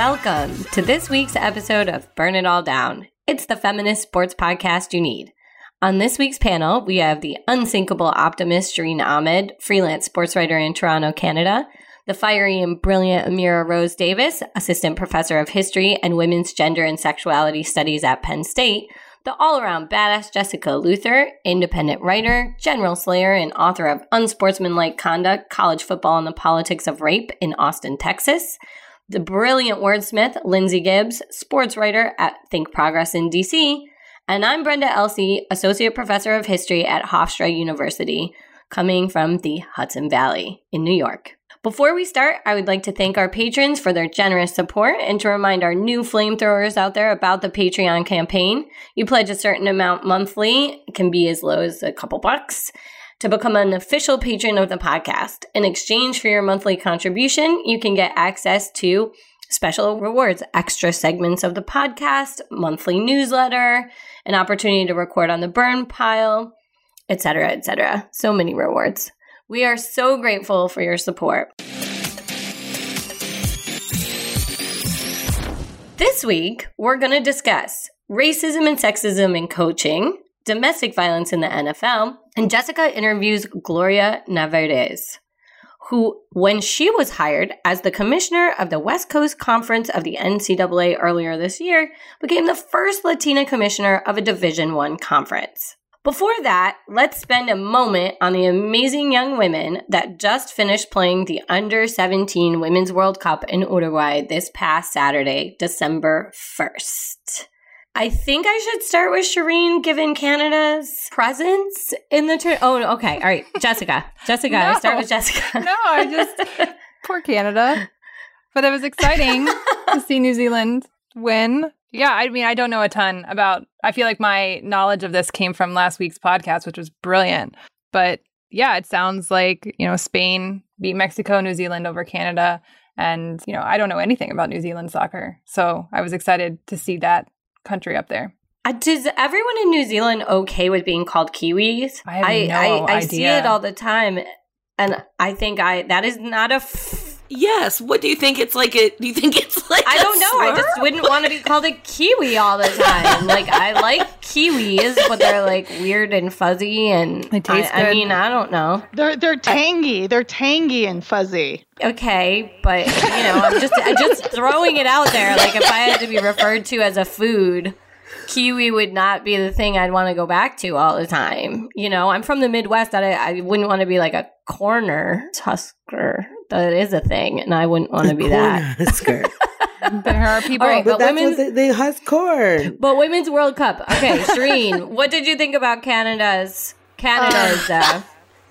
Welcome to this week's episode of Burn It All Down. It's the feminist sports podcast you need. On this week's panel, we have the unsinkable optimist Shireen Ahmed, freelance sports writer in Toronto, Canada, the fiery and brilliant Amira Rose Davis, assistant professor of history and women's gender and sexuality studies at Penn State, the all around badass Jessica Luther, independent writer, general slayer, and author of Unsportsmanlike Conduct College Football and the Politics of Rape in Austin, Texas, the brilliant wordsmith Lindsay Gibbs, sports writer at Think Progress in DC, and I'm Brenda Elsey, associate professor of history at Hofstra University, coming from the Hudson Valley in New York. Before we start, I would like to thank our patrons for their generous support and to remind our new flamethrowers out there about the Patreon campaign. You pledge a certain amount monthly, it can be as low as a couple bucks, to become an official patron of the podcast. In exchange for your monthly contribution, you can get access to special rewards, extra segments of the podcast, monthly newsletter, an opportunity to record on the burn pile, etc., etc. So many rewards. We are so grateful for your support. This week, we're going to discuss racism and sexism in coaching, domestic violence in the NFL, and Jessica interviews Gloria Nevarez, who, when she was hired as the commissioner of the West Coast Conference of the NCAA earlier this year, became the first Latina commissioner of a Division One conference. Before that, let's spend a moment on the amazing young women that just finished playing the Under 17 Women's World Cup in Uruguay this past Saturday, December 1st. I think I should start with Shireen, given Canada's presence in the tour. Oh, okay. All right. Jessica. Jessica. I start with Jessica. No, I just poor Canada. But it was exciting to see New Zealand win. Yeah, I mean, I don't know a ton about. I feel like my knowledge of this came from last week's podcast, which was brilliant. But yeah, it sounds like you know Spain beat Mexico, New Zealand over Canada, and you know I don't know anything about New Zealand soccer, so I was excited to see that country up there. Uh, Does everyone in New Zealand okay with being called Kiwis? I I, no I, I see it all the time, and I think I that is not a. F- Yes. What do you think it's like? It? Do you think it's like? I don't know. I just wouldn't want to be called a kiwi all the time. like I like kiwis, but they're like weird and fuzzy, and They taste I, I mean, I don't know. They're they're tangy. They're tangy and fuzzy. Okay, but you know, I'm just I'm just throwing it out there. Like if I had to be referred to as a food, kiwi would not be the thing I'd want to go back to all the time. You know, I'm from the Midwest. That I, I wouldn't want to be like a corner husker. That is a thing, and I wouldn't want to be that. Husker. There are people. All right, but but that's women's they, they husk corn. But Women's World Cup. Okay, Shireen, what did you think about Canada's Canada's uh,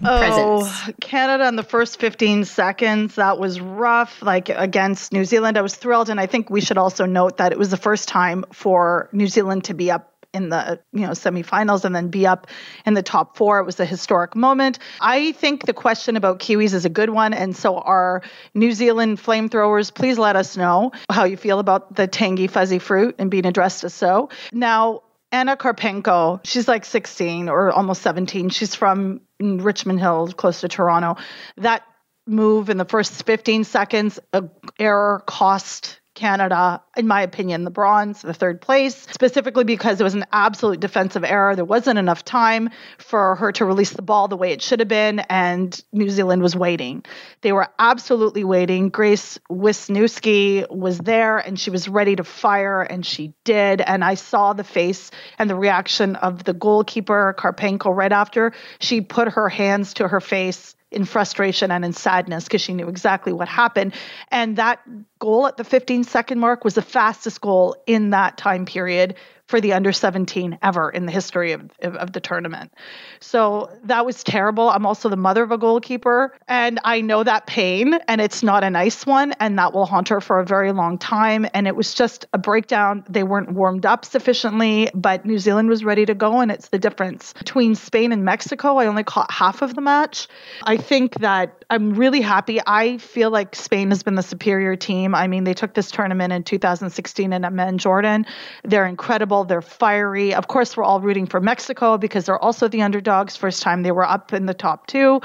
Oh. Canada in the first 15 seconds, that was rough. Like against New Zealand, I was thrilled. And I think we should also note that it was the first time for New Zealand to be up in the you know semifinals and then be up in the top four it was a historic moment i think the question about kiwis is a good one and so our new zealand flamethrowers please let us know how you feel about the tangy fuzzy fruit and being addressed as so now Anna Karpenko, she's like 16 or almost 17. She's from Richmond Hill, close to Toronto. That move in the first 15 seconds, a error cost Canada, in my opinion, the bronze, the third place, specifically because it was an absolute defensive error. There wasn't enough time for her to release the ball the way it should have been, and New Zealand was waiting. They were absolutely waiting. Grace Wisnewski was there, and she was ready to fire, and she did. And I saw the face and the reaction of the goalkeeper, Karpenko, right after she put her hands to her face in frustration and in sadness because she knew exactly what happened. And that goal at the 15 second mark was the fastest goal in that time period for the under 17 ever in the history of, of, the tournament. So that was terrible. I'm also the mother of a goalkeeper, and I know that pain, and it's not a nice one, and that will haunt her for a very long time. And it was just a breakdown. They weren't warmed up sufficiently, but New Zealand was ready to go, and it's the difference between Spain and Mexico. I only caught half of the match. I think that I'm really happy. I feel like Spain has been the superior team. I mean, they took this tournament in 2016 in Amman, Jordan. They're incredible. They're fiery. Of course, we're all rooting for Mexico because they're also the underdogs. First time they were up in the top two.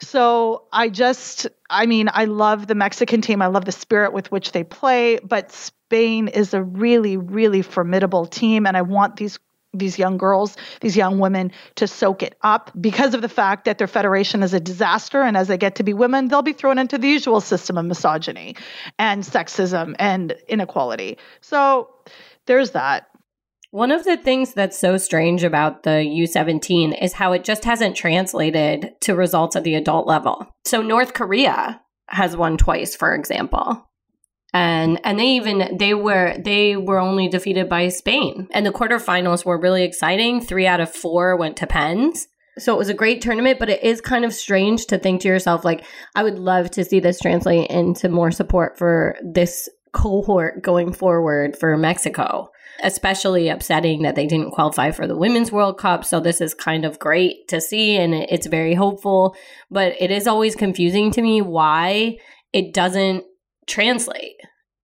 So I just, I mean, I love the Mexican team. I love the spirit with which they play, but Spain is a really, really formidable team. And I want these these young girls, these young women to soak it up because of the fact that their federation is a disaster. And as they get to be women, they'll be thrown into the usual system of misogyny and sexism and inequality. So there's that. One of the things that's so strange about the U17 is how it just hasn't translated to results at the adult level. So North Korea has won twice, for example. And and they even they were they were only defeated by Spain. And the quarterfinals were really exciting. 3 out of 4 went to pens. So it was a great tournament, but it is kind of strange to think to yourself like I would love to see this translate into more support for this cohort going forward for Mexico especially upsetting that they didn't qualify for the Women's World Cup. So this is kind of great to see and it's very hopeful, but it is always confusing to me why it doesn't translate.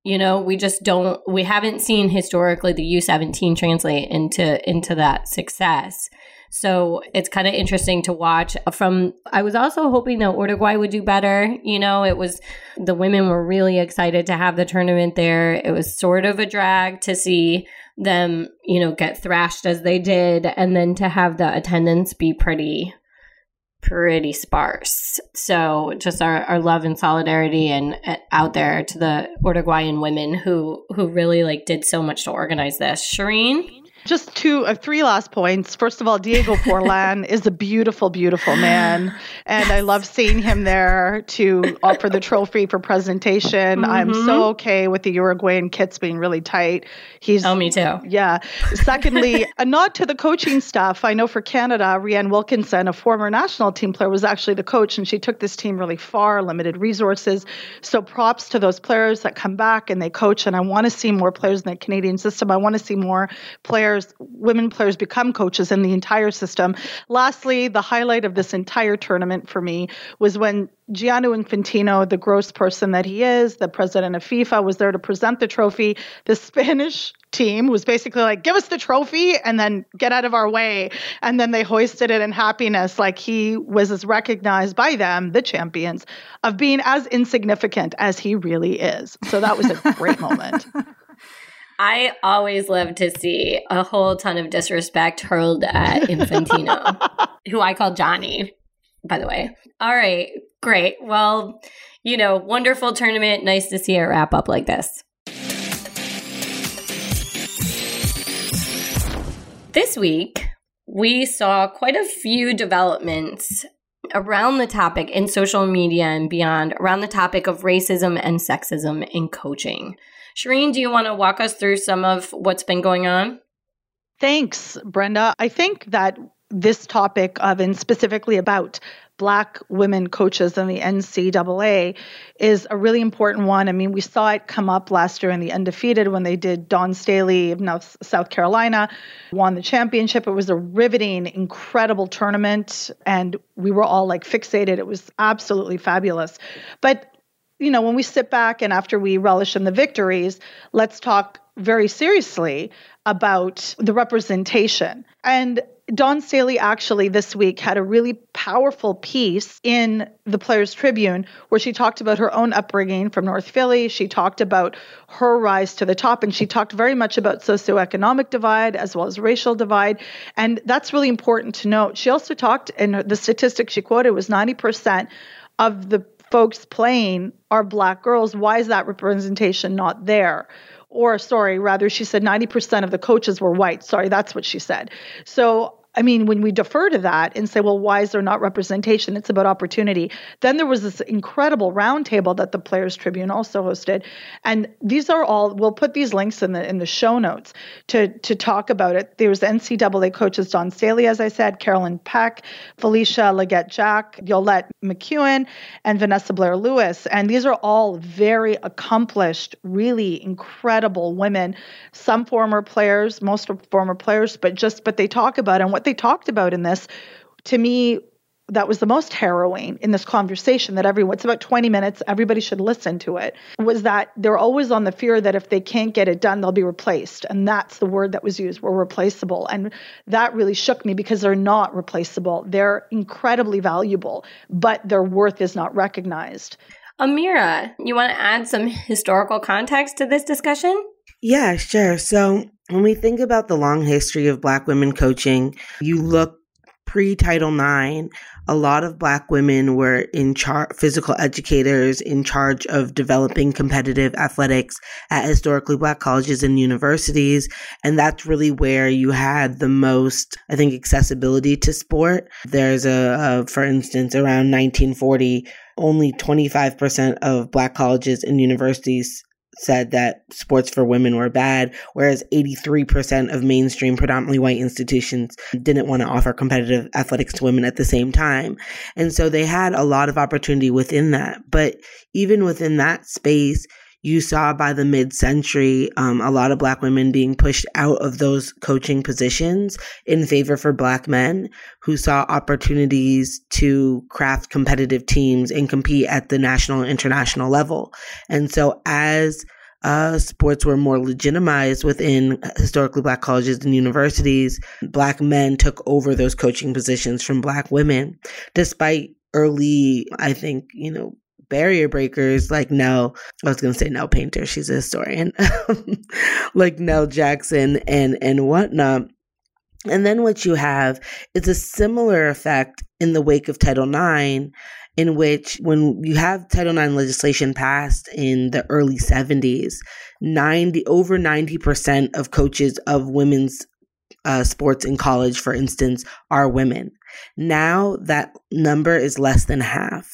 You know, we just don't we haven't seen historically the U17 translate into into that success. So it's kind of interesting to watch from I was also hoping that Uruguay would do better. You know, it was the women were really excited to have the tournament there. It was sort of a drag to see them, you know, get thrashed as they did, and then to have the attendance be pretty, pretty sparse. So just our, our love and solidarity and uh, out there to the Uruguayan women who who really like did so much to organize this. Shireen. Just two, uh, three last points. First of all, Diego Forlan is a beautiful, beautiful man, and I love seeing him there to offer the trophy for presentation. I'm so okay with the Uruguayan kits being really tight. He's Oh, me too. yeah. Secondly, a nod to the coaching staff. I know for Canada, Rhian Wilkinson, a former national team player, was actually the coach, and she took this team really far, limited resources. So props to those players that come back and they coach. And I want to see more players in the Canadian system. I want to see more players, women players, become coaches in the entire system. Lastly, the highlight of this entire tournament for me was when Gianni Infantino, the gross person that he is, the president of FIFA, was there to present the trophy. The Spanish team was basically like, give us the trophy and then get out of our way. And then they hoisted it in happiness, like he was as recognized by them, the champions, of being as insignificant as he really is. So that was a great moment. I always love to see a whole ton of disrespect hurled at Infantino, who I call Johnny, by the way. All right, great. Well, you know, wonderful tournament. Nice to see it wrap up like this. This week, we saw quite a few developments around the topic in social media and beyond, around the topic of racism and sexism in coaching. Shireen, do you want to walk us through some of what's been going on? Thanks, Brenda. I think that this topic of, and specifically about Black women coaches in the NCAA is a really important one. I mean, we saw it come up last year in the Undefeated when they did Dawn Staley of South Carolina, won the championship. It was a riveting, incredible tournament, and we were all like fixated. It was absolutely fabulous. But you know, when we sit back and after we relish in the victories, let's talk very seriously about the representation. And Dawn Staley actually this week had a really powerful piece in the Players Tribune where she talked about her own upbringing from North Philly. She talked about her rise to the top and she talked very much about socioeconomic divide as well as racial divide. And that's really important to note. She also talked, and the statistic she quoted was 90% of the folks playing are black girls. Why is that representation not there? Or, sorry, rather, she said 90% of the coaches were white. Sorry, that's what she said. So I mean, when we defer to that and say, well, why is there not representation? It's about opportunity. Then there was this incredible roundtable that the Players Tribune also hosted, and these are all. We'll put these links in the in the show notes to to talk about it. There was NCAA coaches Dawn Staley, as I said, Carolyn Peck, Felicia Leggett Jack, Yolett McCuin, and Vanessa Blair Lewis, and these are all very accomplished, really incredible women. Some former players, most former players, but just but they talk about and what they talked about in this, to me, that was the most harrowing in this conversation that everyone it's about 20 minutes everybody should listen to it was that they're always on the fear that if they can't get it done they'll be replaced and that's the word that was used we're replaceable and that really shook me because they're not replaceable they're incredibly valuable but their worth is not recognized Amira, you want to add some historical context to this discussion? Yeah, sure. So when we think about the long history of Black women coaching, you look pre Title IX, a lot of Black women were in charge, physical educators in charge of developing competitive athletics at historically Black colleges and universities. And that's really where you had the most, I think, accessibility to sport. There's a, a for instance, around 1940, only 25% of Black colleges and universities said that sports for women were bad, whereas 83% of mainstream, predominantly white institutions didn't want to offer competitive athletics to women at the same time. And so they had a lot of opportunity within that. But even within that space, you saw by the mid century um, a lot of black women being pushed out of those coaching positions in favor for black men who saw opportunities to craft competitive teams and compete at the national and international level. And so as uh, sports were more legitimized within historically black colleges and universities. Black men took over those coaching positions from black women, despite early, I think, you know, barrier breakers like Nell, I was going to say Nell Painter, she's a historian, like Nell Jackson and, and whatnot. And then what you have is a similar effect in the wake of Title IX, in which when you have Title IX legislation passed in the early 70s, 90 over 90% of coaches of women's uh, sports in college, for instance, are women. Now that number is less than half.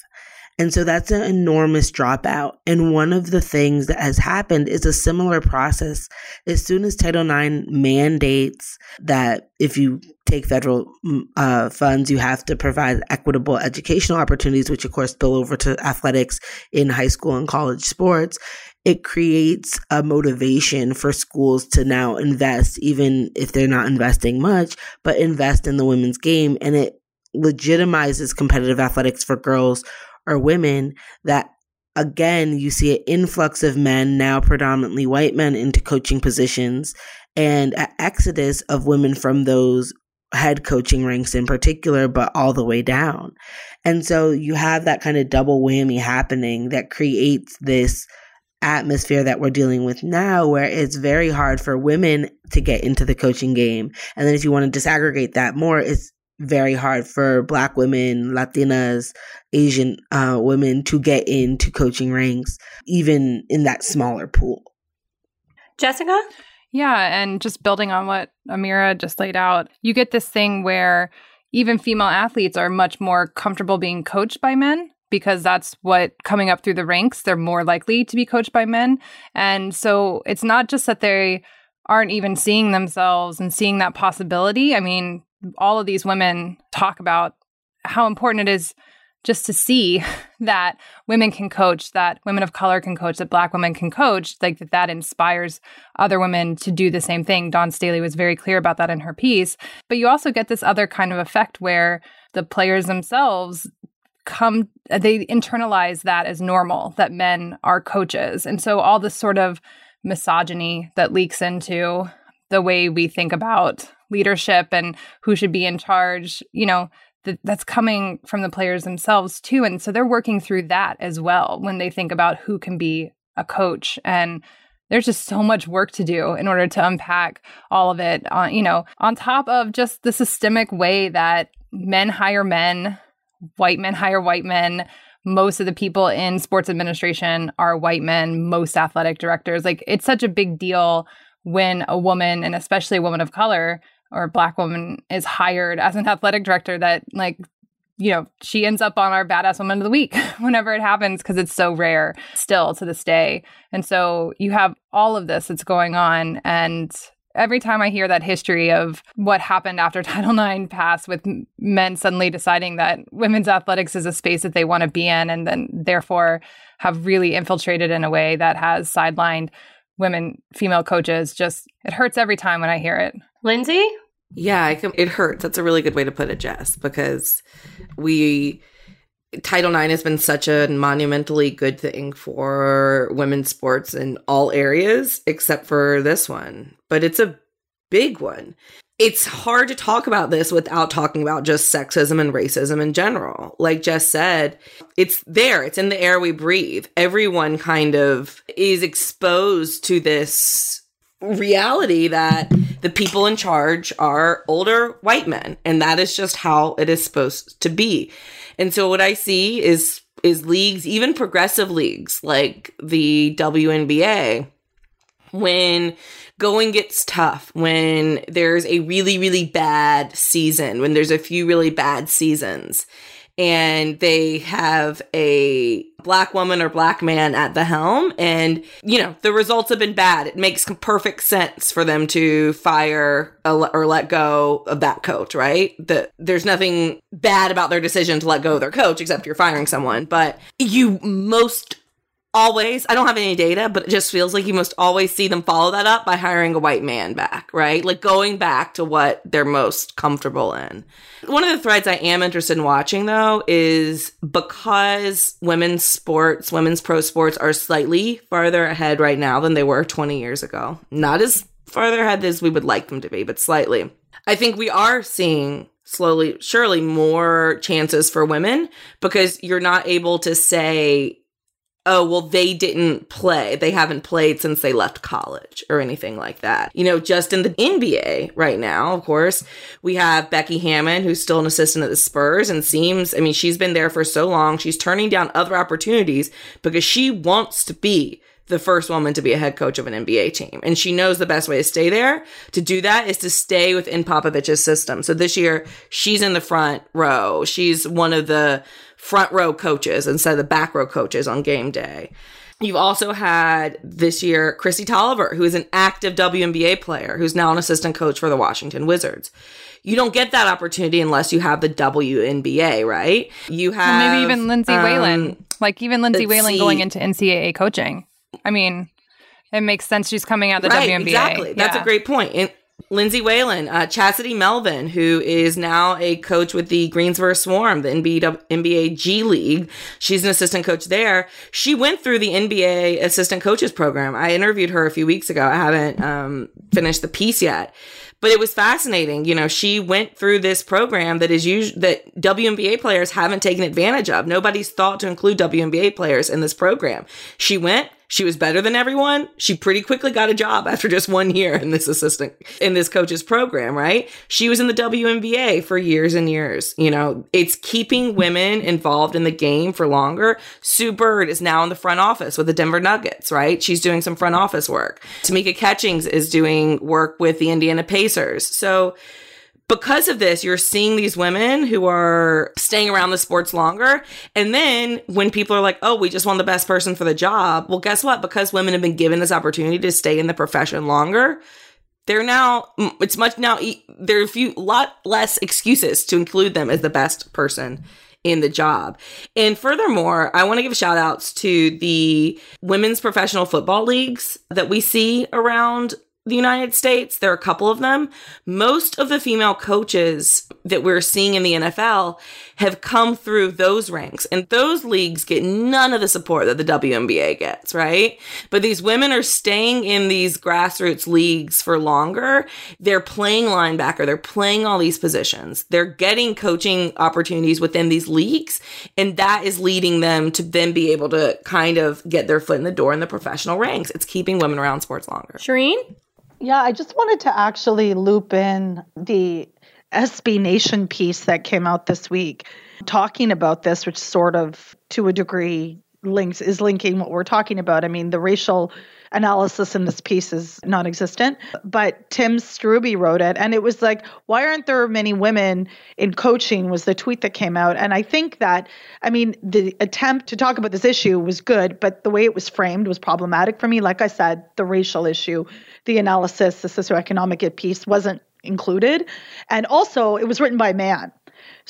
And so that's an enormous dropout. And one of the things that has happened is a similar process. As soon as Title IX mandates that if you take federal mm, uh, funds, you have to provide equitable educational opportunities, which of course spill over to athletics in high school and college sports. It creates a motivation for schools to now invest, even if they're not investing much, but invest in the women's game. And it legitimizes competitive athletics for girls or women that again you see an influx of men now predominantly white men into coaching positions and an exodus of women from those head coaching ranks in particular but all the way down. And so you have that kind of double whammy happening that creates this atmosphere that we're dealing with now where it's very hard for women to get into the coaching game. And then if you want to disaggregate that more it's very hard for black women, Latinas, Asian uh, women to get into coaching ranks, even in that smaller pool. Jessica? Yeah, and just building on what Amira just laid out, you get this thing where even female athletes are much more comfortable being coached by men because that's what coming up through the ranks, they're more likely to be coached by men. And so it's not just that they aren't even seeing themselves and seeing that possibility. I mean, all of these women talk about how important it is just to see that women can coach, that women of color can coach, that black women can coach, like that that inspires other women to do the same thing. Dawn Staley was very clear about that in her piece. But you also get this other kind of effect where the players themselves come they internalize that as normal that men are coaches. And so all this sort of misogyny that leaks into the way we think about leadership and who should be in charge, you know, th- that's coming from the players themselves too. And so they're working through that as well when they think about who can be a coach. And there's just so much work to do in order to unpack all of it on, you know, on top of just the systemic way that men hire men, white men hire white men. Most of the people in sports administration are white men, most athletic directors. Like it's such a big deal when a woman, and especially a woman of color, or a black woman is hired as an athletic director that like you know she ends up on our badass woman of the week whenever it happens because it's so rare still to this day. And so you have all of this that's going on and every time i hear that history of what happened after title ix passed with men suddenly deciding that women's athletics is a space that they want to be in and then therefore have really infiltrated in a way that has sidelined women female coaches just it hurts every time when i hear it Lindsay? Yeah, can, it hurts. That's a really good way to put it, Jess, because we Title IX has been such a monumentally good thing for women's sports in all areas except for this one. But it's a big one. It's hard to talk about this without talking about just sexism and racism in general. Like Jess said, it's there, it's in the air we breathe. Everyone kind of is exposed to this reality that the people in charge are older white men and that is just how it is supposed to be. And so what i see is is leagues even progressive leagues like the WNBA when going gets tough when there's a really really bad season when there's a few really bad seasons and they have a black woman or black man at the helm. And you know the results have been bad. It makes perfect sense for them to fire or let go of that coach right? That there's nothing bad about their decision to let go of their coach except you're firing someone. But you most always i don't have any data but it just feels like you must always see them follow that up by hiring a white man back right? Like going back to what they're most comfortable in. One of the threads i am interested in watching though is because women's sports women's pro sports are slightly farther ahead right now than they were 20 years ago. Not as farther ahead as we would like them to be but slightly. I think we are seeing slowly surely more chances for women because you're not able to say oh, well, they didn't play. They haven't played since they left college or anything like that. You know, just in the NBA right now, of course, we have Becky Hammon, who's still an assistant at the Spurs and seems, I mean, she's been there for so long. She's turning down other opportunities because she wants to be the first woman to be a head coach of an NBA team. And she knows the best way to stay there. To do that is to stay within Popovich's system. So this year, she's in the front row. She's one of the front row coaches instead of the back row coaches on game day. You've also had this year Kristi Toliver, who is an active WNBA player, who's now an assistant coach for the Washington Wizards. You don't get that opportunity unless you have the WNBA, right? You Well, have maybe even Lindsay um, Whalen, like even Lindsay let's Whalen going into NCAA coaching. I mean, it makes sense. She's coming out of the right, WNBA. Exactly. That's a great point. And Lindsay Whalen, uh, Chasity Melvin, who is now a coach with the Greensboro Swarm, the NBA, NBA G League. She's an assistant coach there. She went through the NBA assistant coaches program. I interviewed her a few weeks ago. I haven't um, finished the piece yet. But it was fascinating. You know, she went through this program that is usually that WNBA players haven't taken advantage of. Nobody's thought to include WNBA players in this program. She went, she was better than everyone. She pretty quickly got a job after just one year in this assistant in this coach's program, right? She was in the WNBA for years and years. You know, it's keeping women involved in the game for longer. Sue Bird is now in the front office with the Denver Nuggets, right? She's doing some front office work. Tamika Catchings is doing work with the Indiana Pacers. So because of this, you're seeing these women who are staying around the sports longer. And then when people are like, oh, we just want the best person for the job. Well, guess what? Because women have been given this opportunity to stay in the profession longer, they're now, it's much now, there are a few, lot less excuses to include them as the best person in the job. And furthermore, I want to give shout outs to the women's professional football leagues that we see around the United States. There are a couple of them. Most of the female coaches that we're seeing in the NFL have come through those ranks, and those leagues get none of the support that the WNBA gets, right? But these women are staying in these grassroots leagues for longer. They're playing linebacker, they're playing all these positions, they're getting coaching opportunities within these leagues, and that is leading them to then be able to kind of get their foot in the door in the professional ranks. It's keeping women around sports longer. Shireen? Yeah, I just wanted to actually loop in the SB Nation piece that came out this week talking about this, which sort of to a degree links is linking what we're talking about. I mean, the racial analysis in this piece is non existent. But Tim Struby wrote it. And it was like, why aren't there many women in coaching? Was the tweet that came out. And I think that, I mean, the attempt to talk about this issue was good, but the way it was framed was problematic for me. Like I said, the racial issue, the analysis, the socioeconomic piece wasn't included. And also, it was written by a man.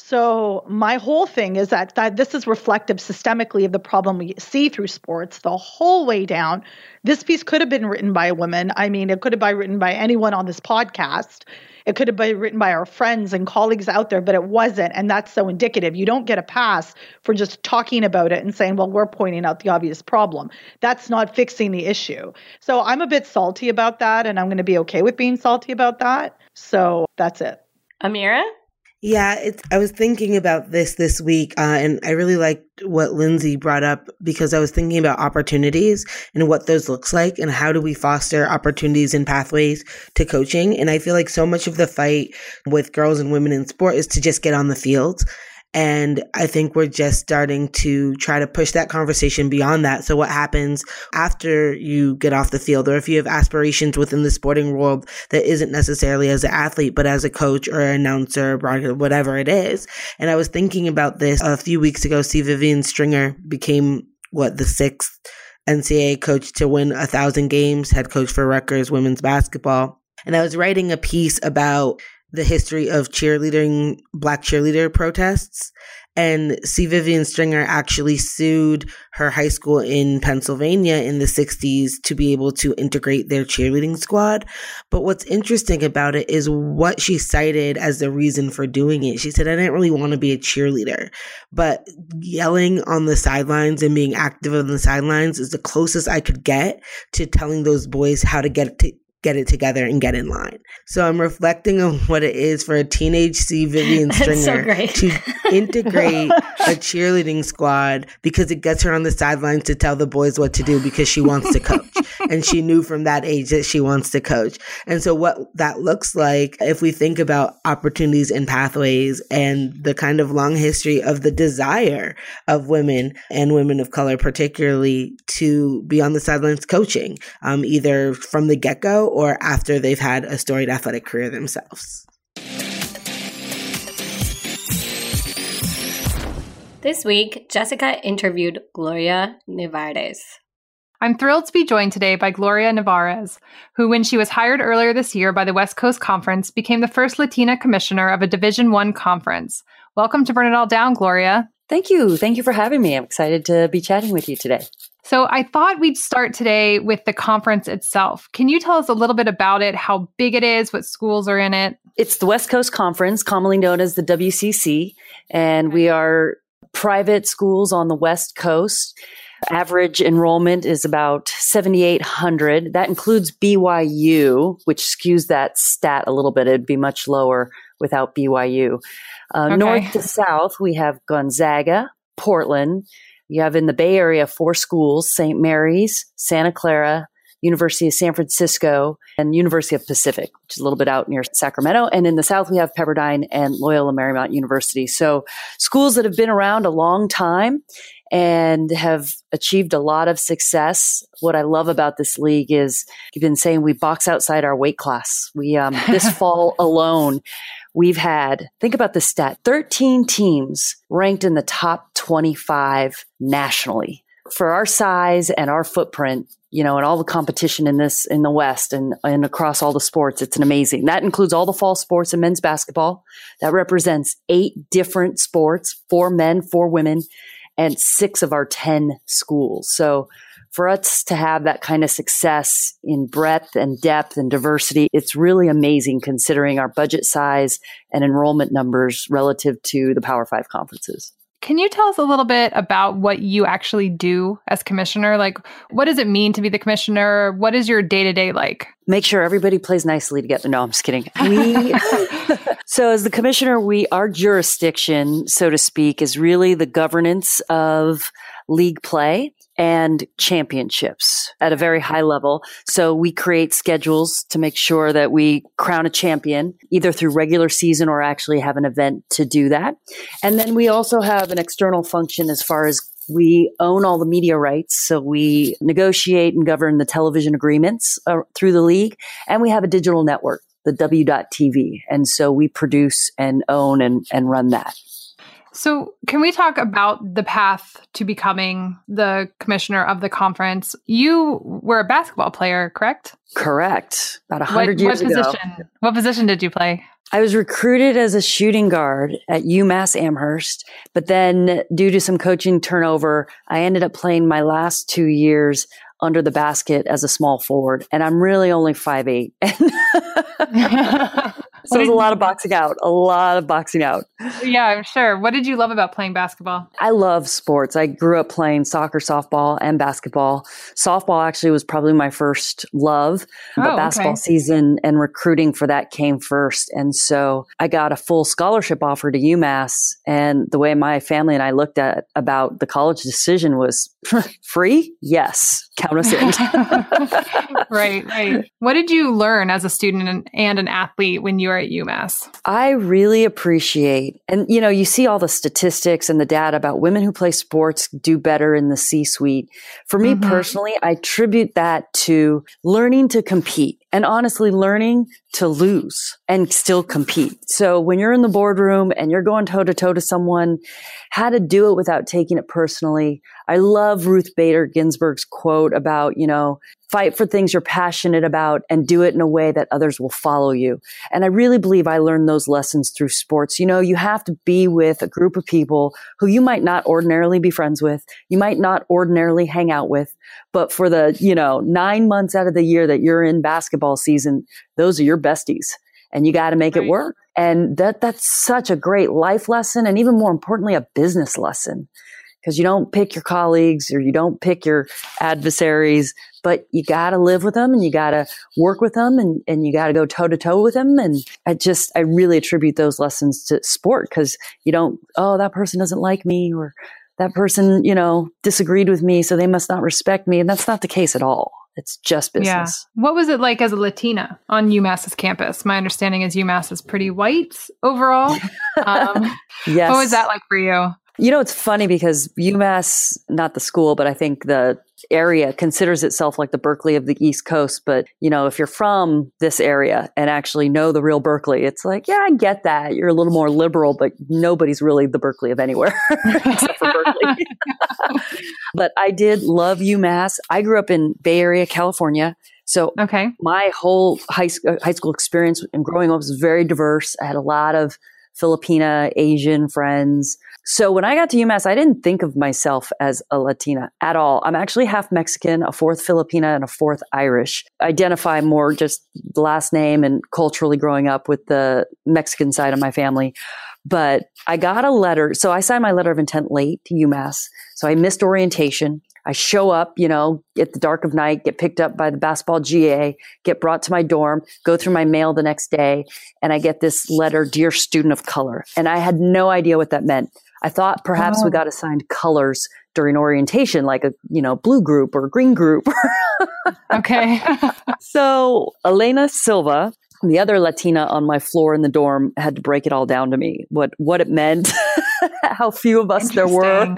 So my whole thing is that, that this is reflective systemically of the problem we see through sports the whole way down. This piece could have been written by a woman. I mean, it could have been written by anyone on this podcast. It could have been written by our friends and colleagues out there, but it wasn't. And that's so indicative. You don't get a pass for just talking about it and saying, well, we're pointing out the obvious problem. That's not fixing the issue. So I'm a bit salty about that, and I'm going to be okay with being salty about that. So that's it. Amira? Yeah, it's, I was thinking about this this week, uh, and I really liked what Lindsay brought up because I was thinking about opportunities and what those looks like, and how do we foster opportunities and pathways to coaching. And I feel like so much of the fight with girls and women in sport is to just get on the field. And I think we're just starting to try to push that conversation beyond that. So what happens after you get off the field or if you have aspirations within the sporting world that isn't necessarily as an athlete, but as a coach or an announcer, or whatever it is. And I was thinking about this a few weeks ago. C. Vivian Stringer became what the sixth NCAA coach to win a thousand games, head coach for Rutgers women's basketball. And I was writing a piece about the history of cheerleading, black cheerleader protests. And C. Vivian Stringer actually sued her high school in Pennsylvania in the 60s to be able to integrate their cheerleading squad. But what's interesting about it is what she cited as the reason for doing it. She said, I didn't really want to be a cheerleader, but yelling on the sidelines and being active on the sidelines is the closest I could get to telling those boys how to get to get it together and get in line. So I'm reflecting on what it is for a teenage C. Vivian That's so Stringer to integrate a cheerleading squad because it gets her on the sidelines to tell the boys what to do because she wants to coach. and she knew from that age that she wants to coach. And so what that looks like if we think about opportunities and pathways and the kind of long history of the desire of women and women of color particularly to be on the sidelines coaching, um, either from the get-go or after they've had a storied athletic career themselves. This week, Jessica interviewed Gloria Nevarez. I'm thrilled to be joined today by Gloria Nevarez, who, when she was hired earlier this year by the West Coast Conference, became the first Latina commissioner of a Division One conference. Welcome to Burn It All Down, Gloria. Thank you. Thank you for having me. I'm excited to be chatting with you today. So, I thought we'd start today with the conference itself. Can you tell us a little bit about it, how big it is, what schools are in it? It's the West Coast Conference, commonly known as the WCC, and we are private schools on the West Coast. Average enrollment is about 7,800. That includes BYU, which skews that stat a little bit. It'd be much lower without BYU. Uh, Okay. North to south, we have Gonzaga, Portland. You have in the Bay Area four schools St. Mary's, Santa Clara, University of San Francisco, and University of Pacific, which is a little bit out near Sacramento. And in the south, we have Pepperdine and Loyola Marymount University. So schools that have been around a long time and have achieved a lot of success. What I love about this league is you've been saying we box outside our weight class. We um, this fall alone, we've had think about the stat: thirteen teams ranked in the top twenty-five nationally. For our size and our footprint, you know, and all the competition in this in the West and and across all the sports, it's an amazing. That includes all the fall sports and men's basketball. That represents eight different sports: four men, four women and six of our 10 schools. So for us to have that kind of success in breadth and depth and diversity, it's really amazing considering our budget size and enrollment numbers relative to the Power Five conferences. Can you tell us a little bit about what you actually do as commissioner? Like, what does it mean to be the commissioner? What is your day to day like? Make sure everybody plays nicely together. No, I'm just kidding. We, so as the commissioner, we, our jurisdiction, so to speak, is really the governance of league play and championships at a very high level. So we create schedules to make sure that we crown a champion either through regular season or actually have an event to do that. And then we also have an external function as far as We own all the media rights, so we negotiate and govern the television agreements uh, through the league, and we have a digital network, the W.TV, and so we produce and own and, and run that. So, can we talk about the path to becoming the commissioner of the conference? You were a basketball player, correct? Correct. About a What, hundred what years ago. position? What position did you play? I was recruited as a shooting guard at UMass Amherst, but then due to some coaching turnover, I ended up playing my last two years under the basket as a small forward, and I'm really only five eight. so it was a lot of boxing out, a lot of boxing out. Yeah, I'm sure. What did you love about playing basketball? I love sports. I grew up playing soccer, softball, and basketball. Softball actually was probably my first love, but Oh, okay. basketball season and recruiting for that came first. And so I got a full scholarship offer to UMass. And the way my family and I looked at about the college decision was free? Yes. Count us in. right, right. What did you learn as a student and, and an athlete when you were at UMass? I really appreciate, and you know, you see all the statistics and the data about women who play sports do better in the C suite. For me Mhm. personally, I attribute that to learning to compete and honestly learning to lose and still compete. So when you're in the boardroom and you're going toe to toe to someone, how to do it without taking it personally. I love Ruth Bader Ginsburg's quote about, you know, fight for things you're passionate about and do it in a way that others will follow you. And I really believe I learned those lessons through sports. You know, you have to be with a group of people who you might not ordinarily be friends with, you might not ordinarily hang out with, but for the, you know, nine months out of the year that you're in basketball season, those are your besties and you got to make it work. And that, that's such a great life lesson. And even more importantly, a business lesson because you don't pick your colleagues or you don't pick your adversaries, but you got to live with them and you got to work with them and, and you got to go toe to toe with them. And I just, I really attribute those lessons to sport because you don't, oh, that person doesn't like me or that person, you know, disagreed with me, so they must not respect me. And that's not the case at all. It's just business. Yeah. What was it like as a Latina on UMass's campus? My understanding is UMass is pretty white overall. Um, Yes. What was that like for you? You know, it's funny because UMass, not the school, but I think the area considers itself like the Berkeley of the East Coast. But, you know, if you're from this area and actually know the real Berkeley, it's like, yeah, I get that. You're a little more liberal, but nobody's really the Berkeley of anywhere except for Berkeley. but I did love UMass. I grew up in Bay Area, California. So Okay. my whole high, high school experience and growing up was very diverse. I had a lot of Filipina, Asian friends. So when I got to UMass, I didn't think of myself as a Latina at all. I'm actually half Mexican, a fourth Filipina, and a fourth Irish. Identify more just last name and culturally growing up with the Mexican side of my family. But I got a letter. So I signed my letter of intent late to UMass. So I missed orientation. I show up, you know, at the dark of night, get picked up by the basketball GA, get brought to my dorm, go through my mail the next day, and I get this letter, Dear Student of Color. And I had no idea what that meant. I thought perhaps we Oh. got assigned colors during orientation, like a, you know, blue group or green group. Okay. so Elena Silva, the other Latina on my floor in the dorm, had to break it all down to me. What what it meant, how few of us there were.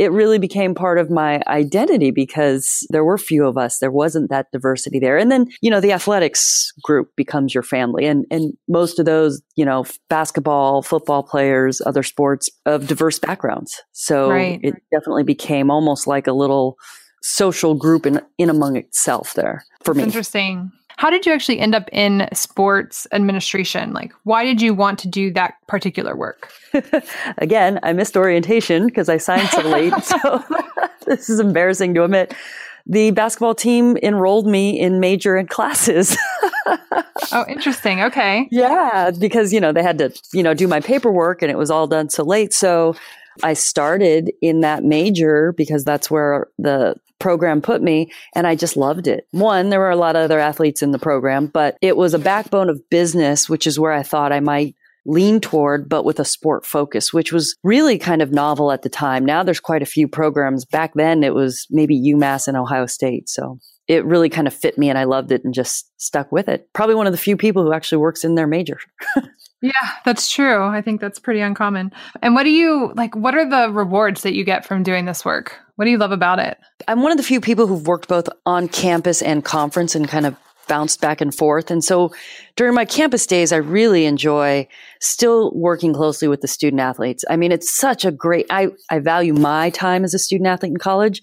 It really became part of my identity because there were few of us. There wasn't that diversity there. And then, you know, the athletics group becomes your family. And and most of those, you know, basketball, football players, other sports of diverse backgrounds. So Right. it definitely became almost like a little social group in in among itself there for me. Interesting. How did you actually end up in sports administration? Like, why did you want to do that particular work? Again, I missed orientation because I signed so late. so this is embarrassing to admit. The basketball team enrolled me in major and classes. Oh, interesting. Okay. yeah, because you know they had to, you know, do my paperwork and it was all done so late. So I started in that major because that's where the program put me and I just loved it. One, there were a lot of other athletes in the program, but it was a backbone of business, which is where I thought I might lean toward, but with a sport focus, which was really kind of novel at the time. Now there's quite a few programs. Back then it was maybe UMass and Ohio State. So it really kind of fit me and I loved it and just stuck with it. Probably one of the few people who actually works in their major. Yeah, that's true. I think that's pretty uncommon. And what do you like? What are the rewards that you get from doing this work? What do you love about it? I'm one of the few people who've worked both on campus and conference and kind of bounced back and forth. And so during my campus days, I really enjoy still working closely with the student athletes. I mean, it's such a great, I, I value my time as a student athlete in college.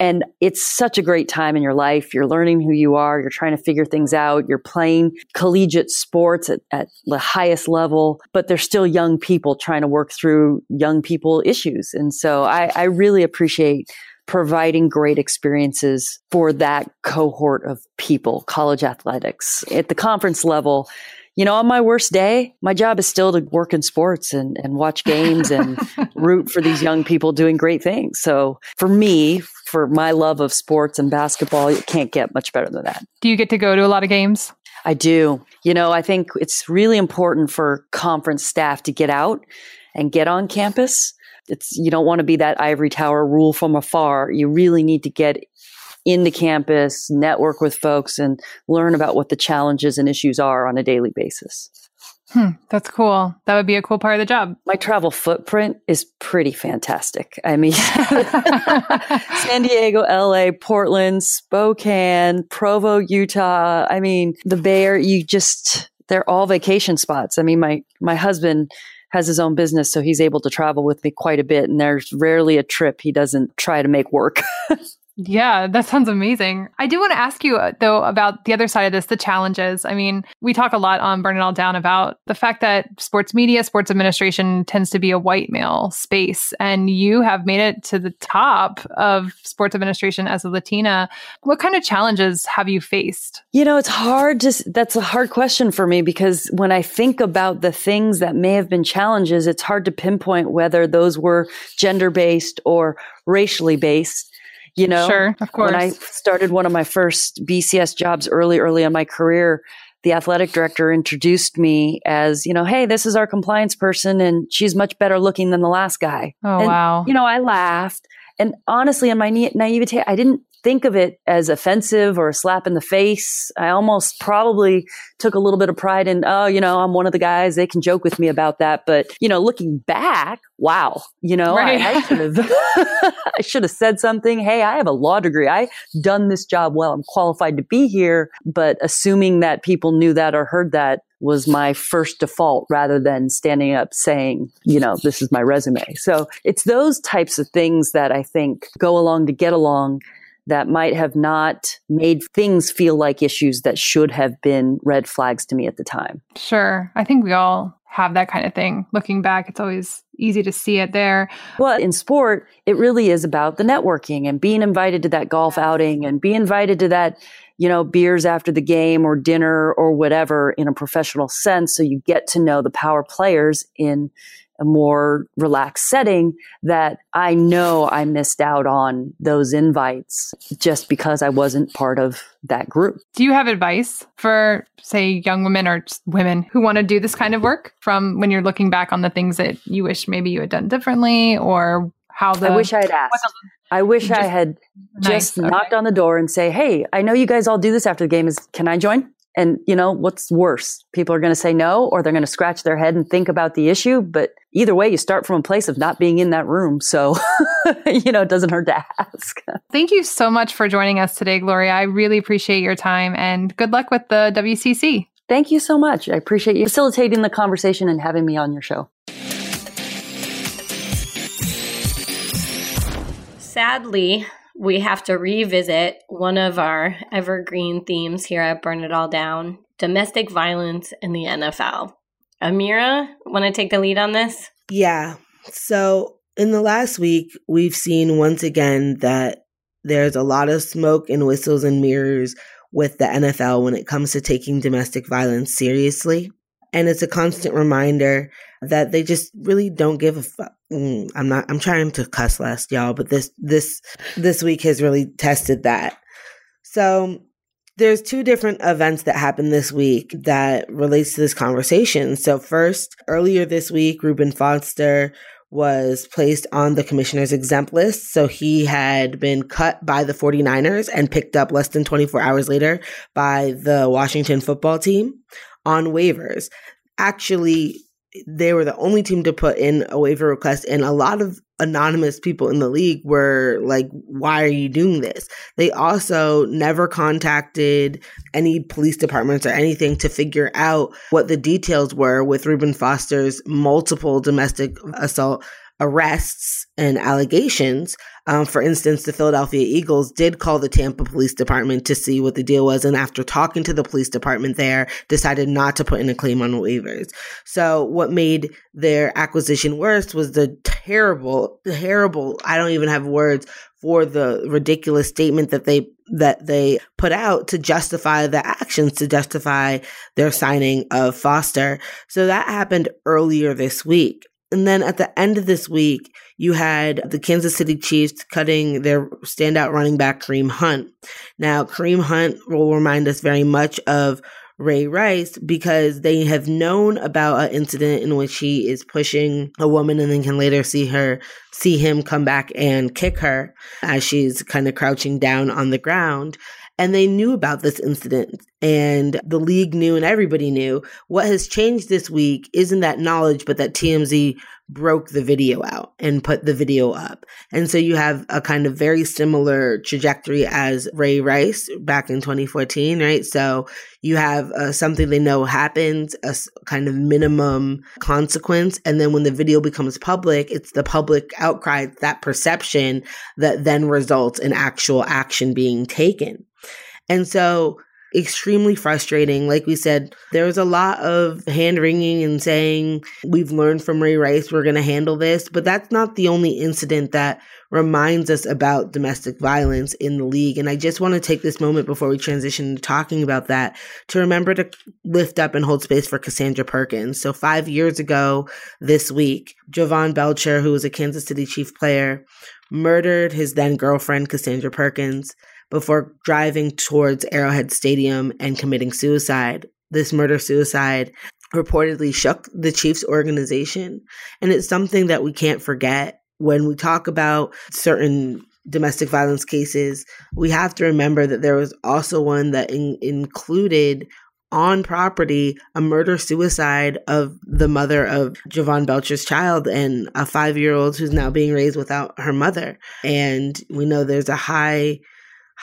And it's such a great time in your life. You're learning who you are. You're trying to figure things out. You're playing collegiate sports at, at the highest level, but they're still young people trying to work through young people issues. And so I, I really appreciate providing great experiences for that cohort of people, college athletics. At the conference level, you know, on my worst day, my job is still to work in sports and, and watch games and root for these young people doing great things. So for me, for my love of sports and basketball, you can't get much better than that. Do you get to go to a lot of games? I do. You know, I think it's really important for conference staff to get out and get on campus. It's you don't want to be that ivory tower rule from afar. You really need to get into campus, network with folks and learn about what the challenges and issues are on a daily basis. Hmm, that's cool. That would be a cool part of the job. My travel footprint is pretty fantastic. I mean, San Diego, LA, Portland, Spokane, Provo, Utah. I mean, the Bay Area, you just, they're all vacation spots. I mean, my, my husband has his own business, so he's able to travel with me quite a bit. And there's rarely a trip he doesn't try to make work. Yeah, that sounds amazing. I do want to ask you, uh, though, about the other side of this the challenges. I mean, we talk a lot on Burn It All Down about the fact that sports media, sports administration tends to be a white male space, and you have made it to the top of sports administration as a Latina. What kind of challenges have you faced? You know, it's hard to, that's a hard question for me because when I think about the things that may have been challenges, it's hard to pinpoint whether those were gender based or racially based. You know, Sure, of course. When I started one of my first BCS jobs early, early in my career, the athletic director introduced me as, you know, hey, this is our compliance person and she's much better looking than the last guy. Oh, And, wow. You know, I laughed. And honestly, in my na- naivete, I didn't think of it as offensive or a slap in the face. I almost probably took a little bit of pride in, oh, you know, I'm one of the guys. They can joke with me about that. But, you know, looking back, wow, you know, I- Right. I, should have, I should have said something. Hey, I have a law degree. I done this job well. I'm qualified to be here. But assuming that people knew that or heard that was my first default rather than standing up saying, you know, this is my resume. So it's those types of things that I think go along to get along that might have not made things feel like issues that should have been red flags to me at the time. Sure. I think we all have that kind of thing. Looking back, it's always easy to see it there. Well, in sport, it really is about the networking and being invited to that golf outing and being invited to that, you know, beers after the game or dinner or whatever in a professional sense. So you get to know the power players in a more relaxed setting that I know I missed out on those invites just because I wasn't part of that group. Do you have advice for, say, young women or women who want to do this kind of work from when you're looking back on the things that you wish maybe you had done differently or how the. I wish I had asked. I wish I Just- had just Nice, okay. knocked on the door and say, "Hey, I know you guys all do this after the game. Is can I join?" And you know what's worse? People are going to say no, or they're going to scratch their head and think about the issue. But either way, you start from a place of not being in that room, so you know it doesn't hurt to ask. Thank you so much for joining us today, Gloria. I really appreciate your time and good luck with the WCC. Thank you so much. I appreciate you facilitating the conversation and having me on your show. Sadly, we have to revisit one of our evergreen themes here at Burn It All Down domestic violence in the NFL. Amira, want to take the lead on this? Yeah. So in the last week, we've seen once again that there's a lot of smoke and whistles and mirrors with the NFL when it comes to taking domestic violence seriously. And it's a constant reminder that they just really don't give a fuck. Mm, I'm not, I'm trying to cuss less, y'all, but this, this, this week has really tested that. So there's two different events that happened this week that relates to this conversation. So first, earlier this week, Reuben Foster was placed on the commissioner's exempt list. So he had been cut by the 49ers and picked up less than 24 hours later by the Washington football team on waivers. actually they were the only team to put in a waiver request and a lot of anonymous people in the league were like why are you doing this they also never contacted any police departments or anything to figure out what the details were with Reuben Foster's multiple domestic assault arrests and allegations. Um, for instance, the Philadelphia Eagles did call the Tampa Police Department to see what the deal was, and after talking to the police department there, decided not to put in a claim on waivers. So, what made their acquisition worse was the terrible, terrible. I don't even have words for the ridiculous statement that they that they put out to justify the actions to justify their signing of Foster. So that happened earlier this week. And then at the end of this week, you had the Kansas City Chiefs cutting their standout running back, Kareem Hunt. Now, Kareem Hunt will remind us very much of Ray Rice because they have known about an incident in which he is pushing a woman and then can later see her see him come back and kick her as she's kind of crouching down on the ground and they knew about this incident and the league knew and everybody knew. What has changed this week isn't that knowledge but that TMZ broke the video out and put the video up. And so you have a kind of very similar trajectory as Ray Rice back in 2014 right? So you have uh, something they know happens a kind of minimum consequence and then when the video becomes public it's the public outcry that perception that then results in actual action being taken and so, extremely frustrating. Like we said, there was a lot of hand wringing and saying, We've learned from Ray Rice, we're going to handle this. But that's not the only incident that reminds us about domestic violence in the league. And I just want to take this moment before we transition to talking about that to remember to lift up and hold space for Cassandra Perkins. So, five years ago this week, Jovan Belcher, who was a Kansas City Chief player, murdered his then girlfriend, Cassandra Perkins before driving towards Arrowhead Stadium and committing suicide. This murder suicide reportedly shook the Chiefs organization. And it's something that we can't forget when we talk about certain domestic violence cases. We have to remember that there was also one that in- included on property a murder suicide of the mother of Jovan Belcher's child and a five year old who's now being raised without her mother. And we know there's a high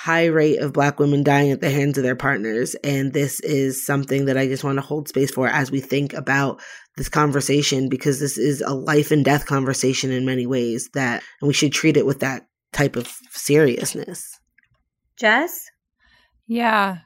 high rate of black women dying at the hands of their partners and this is something that i just want to hold space for as we think about this conversation because this is a life and death conversation in many ways that and we should treat it with that type of seriousness Jess? Yeah.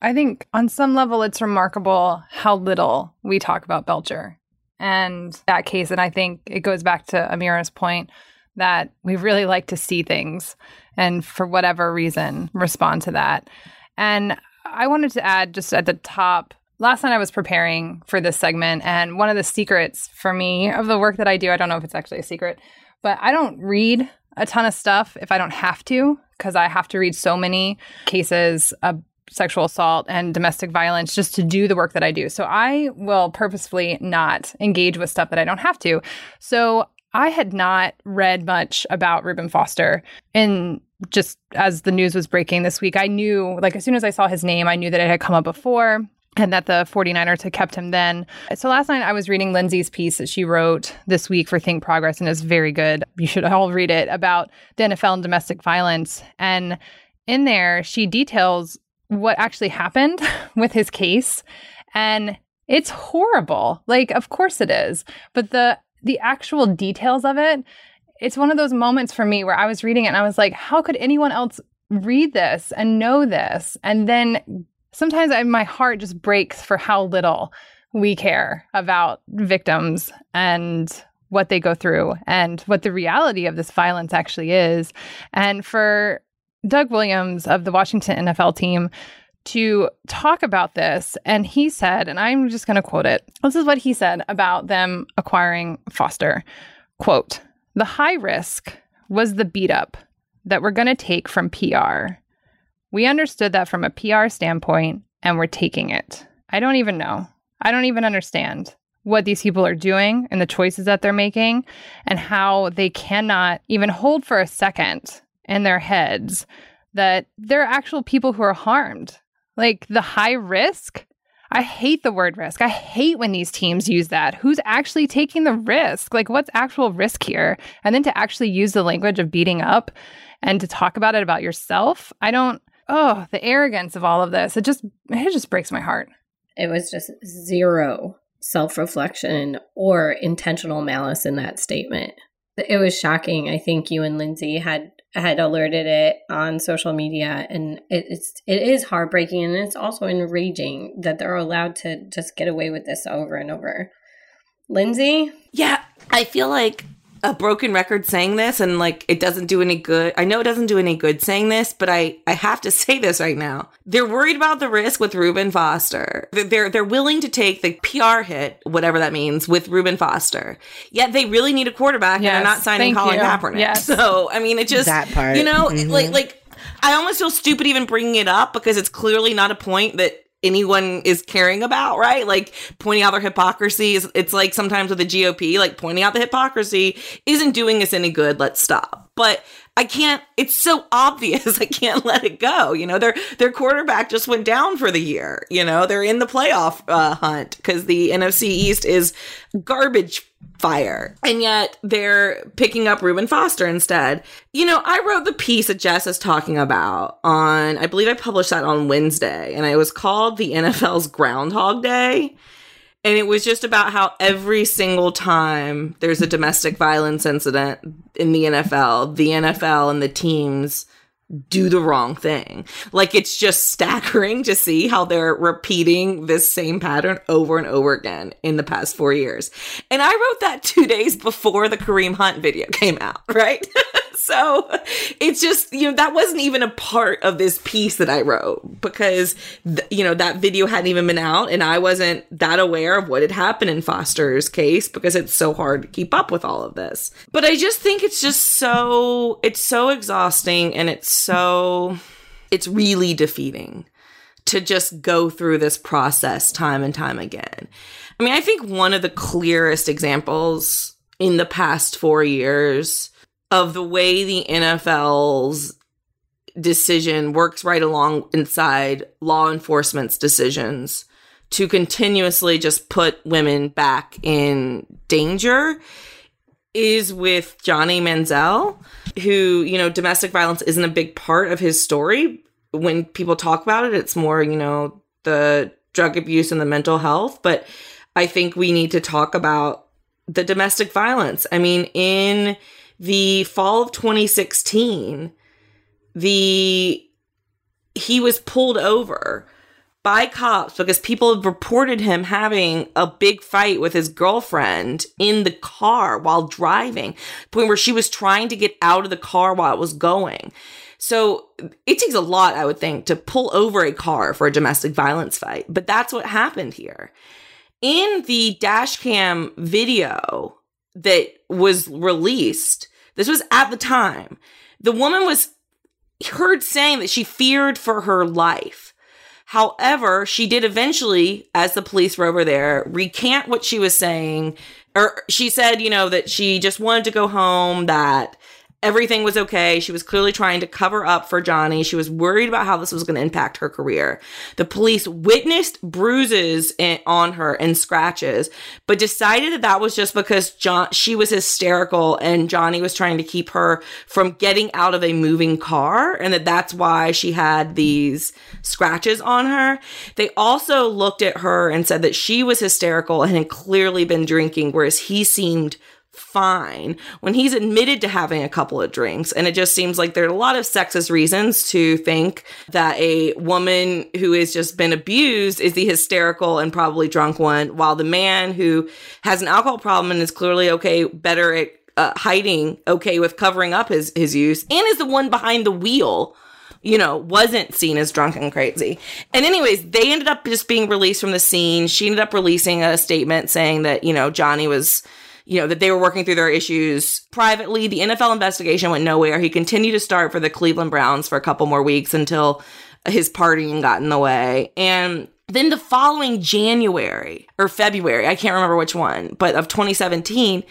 I think on some level, it's remarkable how little we talk about Belcher and that case. And I think it goes back to Amira's point that we really like to see things and for whatever reason respond to that. And I wanted to add just at the top last night I was preparing for this segment, and one of the secrets for me of the work that I do, I don't know if it's actually a secret, but I don't read a ton of stuff if I don't have to, because I have to read so many cases of sexual assault and domestic violence just to do the work that I do. So I will purposefully not engage with stuff that I don't have to. So I had not read much about Reuben Foster in just as the news was breaking this week. I knew, like, as soon as I saw his name, I knew that it had come up before and that the 49ers had kept him then. So last night I was reading Lindsay's piece that she wrote this week for Think Progress, and it's very good. You should all read it about the NFL and domestic violence. And in there, she details what actually happened with his case. And it's horrible. Like, of course it is. But the the actual details of it, it's one of those moments for me where I was reading it and I was like, how could anyone else read this and know this? And then sometimes I, my heart just breaks for how little we care about victims and what they go through and what the reality of this violence actually is. And for Doug Williams of the Washington NFL team to talk about this, and he said, and I'm just going to quote it. This is what he said about them acquiring Foster. Quote, the high risk was the beat up that we're going to take from PR. We understood that from a PR standpoint, and we're taking it. I don't even know. I don't even understand what these people are doing and the choices that they're making, and how they cannot even hold for a second in their heads that there are actual people who are harmed. Like the high risk, I hate the word risk. I hate when these teams use that. Who's actually taking the risk? Like, what's actual risk here? And then to actually use the language of beating up and to talk about it about yourself. I don't, oh, the arrogance of all of this. It just, it just breaks my heart. It was just zero self reflection or intentional malice in that statement. It was shocking. I think you and Lindsay had had alerted it on social media and it, it's it is heartbreaking and it's also enraging that they're allowed to just get away with this over and over. Lindsay? Yeah, I feel like a broken record saying this and like it doesn't do any good. I know it doesn't do any good saying this, but I I have to say this right now. They're worried about the risk with Reuben Foster. They're they're willing to take the PR hit, whatever that means, with Reuben Foster. Yet they really need a quarterback and they're not signing thank Colin you. Kaepernick. Yes. So I mean, it just That part. you know, Mhm. like like I almost feel stupid even bringing it up because it's clearly not a point that anyone is caring about, right? Like pointing out their hypocrisy is it's like sometimes with the GOP, like pointing out the hypocrisy isn't doing us any good. Let's stop. But I can't it's so obvious I can't let it go. You know, their their quarterback just went down for the year. You know, they're in the playoff uh, hunt because the NFC East is garbage fire. And yet they're picking up Reuben Foster instead. You know, I wrote the piece that Jess is talking about on, I believe I published that on Wednesday, and it was called The NFL's Groundhog Day. And it was just about how every single time there's a domestic violence incident in the NFL, the NFL and the teams do the wrong thing. Like it's just staggering to see how they're repeating this same pattern over and over again in the past four years. And I wrote that two days before the Kareem Hunt video came out, right? so it's just, you know, that wasn't even a part of this piece that I wrote because, th- you know, that video hadn't even been out and I wasn't that aware of what had happened in Foster's case because it's so hard to keep up with all of this. But I just think it's just so, it's so exhausting and it's so, it's really defeating to just go through this process time and time again. I mean, I think one of the clearest examples in the past four years of the way the NFL's decision works right along inside law enforcement's decisions to continuously just put women back in danger is with Johnny Manziel, who, you know, domestic violence isn't a big part of his story. When people talk about it, it's more, you know, the drug abuse and the mental health. But I think we need to talk about the domestic violence. I mean, in the fall of 2016, the he was pulled over by cops because people had reported him having a big fight with his girlfriend in the car while driving, point where she was trying to get out of the car while it was going. So it takes a lot, I would think, to pull over a car for a domestic violence fight. But that's what happened here. In the dash cam video that was released, this was at the time, the woman was heard saying that she feared for her life. However, she did eventually, as the police were over there, recant what she was saying. Or she said, you know, that she just wanted to go home, that everything was okay. She was clearly trying to cover up for Johnny. She was worried about how this was going to impact her career. The police witnessed bruises in, on her and scratches, but decided that that was just because John she was hysterical and Johnny was trying to keep her from getting out of a moving car and that that's why she had these scratches on her. They also looked at her and said that she was hysterical and had clearly been drinking whereas he seemed fine when he's admitted to having a couple of drinks. And it just seems like there are a lot of sexist reasons to think that a woman who has just been abused is the hysterical and probably drunk one, while the man who has an alcohol problem and is clearly okay, better at uh, hiding, okay with covering up his, his use, and is the one behind the wheel you know, wasn't seen as drunk and crazy. And anyways, they ended up just being released from the scene. She ended up releasing a statement saying that, you know, Johnny was you know, that they were working through their issues privately. The NFL investigation went nowhere. He continued to start for the Cleveland Browns for a couple more weeks until his partying got in the way. And then the following January or February, I can't remember which one, but of 2017,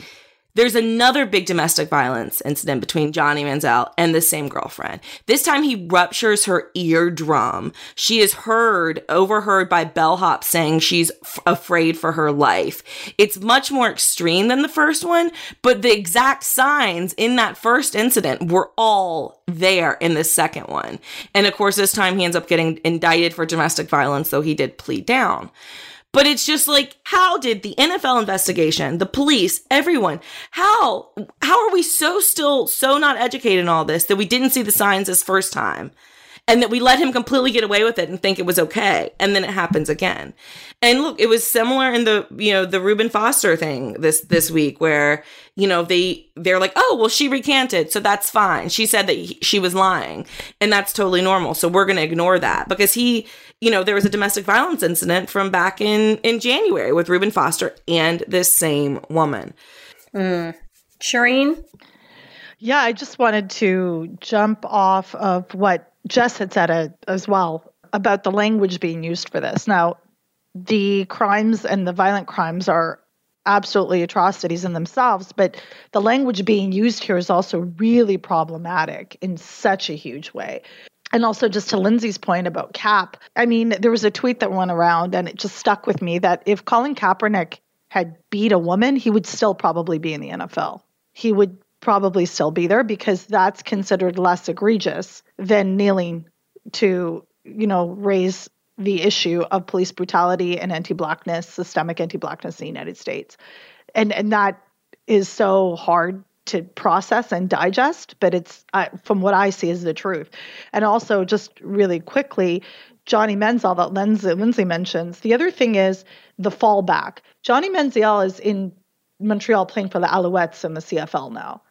There's another big domestic violence incident between Johnny Manziel and the same girlfriend. This time he ruptures her eardrum. She is heard, overheard by bellhop saying she's f- afraid for her life. It's much more extreme than the first one, but the exact signs in that first incident were all there in the second one. And of course, this time he ends up getting indicted for domestic violence, though he did plead down. But it's just like, how did the NFL investigation, the police, everyone, how how are we so still so not educated in all this that we didn't see the signs this first time? And that we let him completely get away with it and think it was okay. And then it happens again. And look, it was similar in the, you know, the Reuben Foster thing this this week where, you know, they they're like, "Oh, well she recanted, so that's fine. She said that he, she was lying." And that's totally normal. So we're going to ignore that because he, you know, there was a domestic violence incident from back in in January with Reuben Foster and this same woman. Mm. Shireen? Yeah, I just wanted to jump off of what Jess had said it as well about the language being used for this. Now, the crimes and the violent crimes are absolutely atrocities in themselves, but the language being used here is also really problematic in such a huge way. And also, just to Lindsay's point about Cap, I mean, there was a tweet that went around and it just stuck with me that if Colin Kaepernick had beat a woman, he would still probably be in the NFL. He would probably still be there because that's considered less egregious than kneeling to, you know, raise the issue of police brutality and anti-blackness, systemic anti-blackness in the United States. And and that is so hard to process and digest, but it's uh, from what I see is the truth. And also, just really quickly, Johnny Manziel that Lindsay, Lindsay mentions. The other thing is the fallback. Johnny Manziel is in Montreal playing for the Alouettes in the CFL now.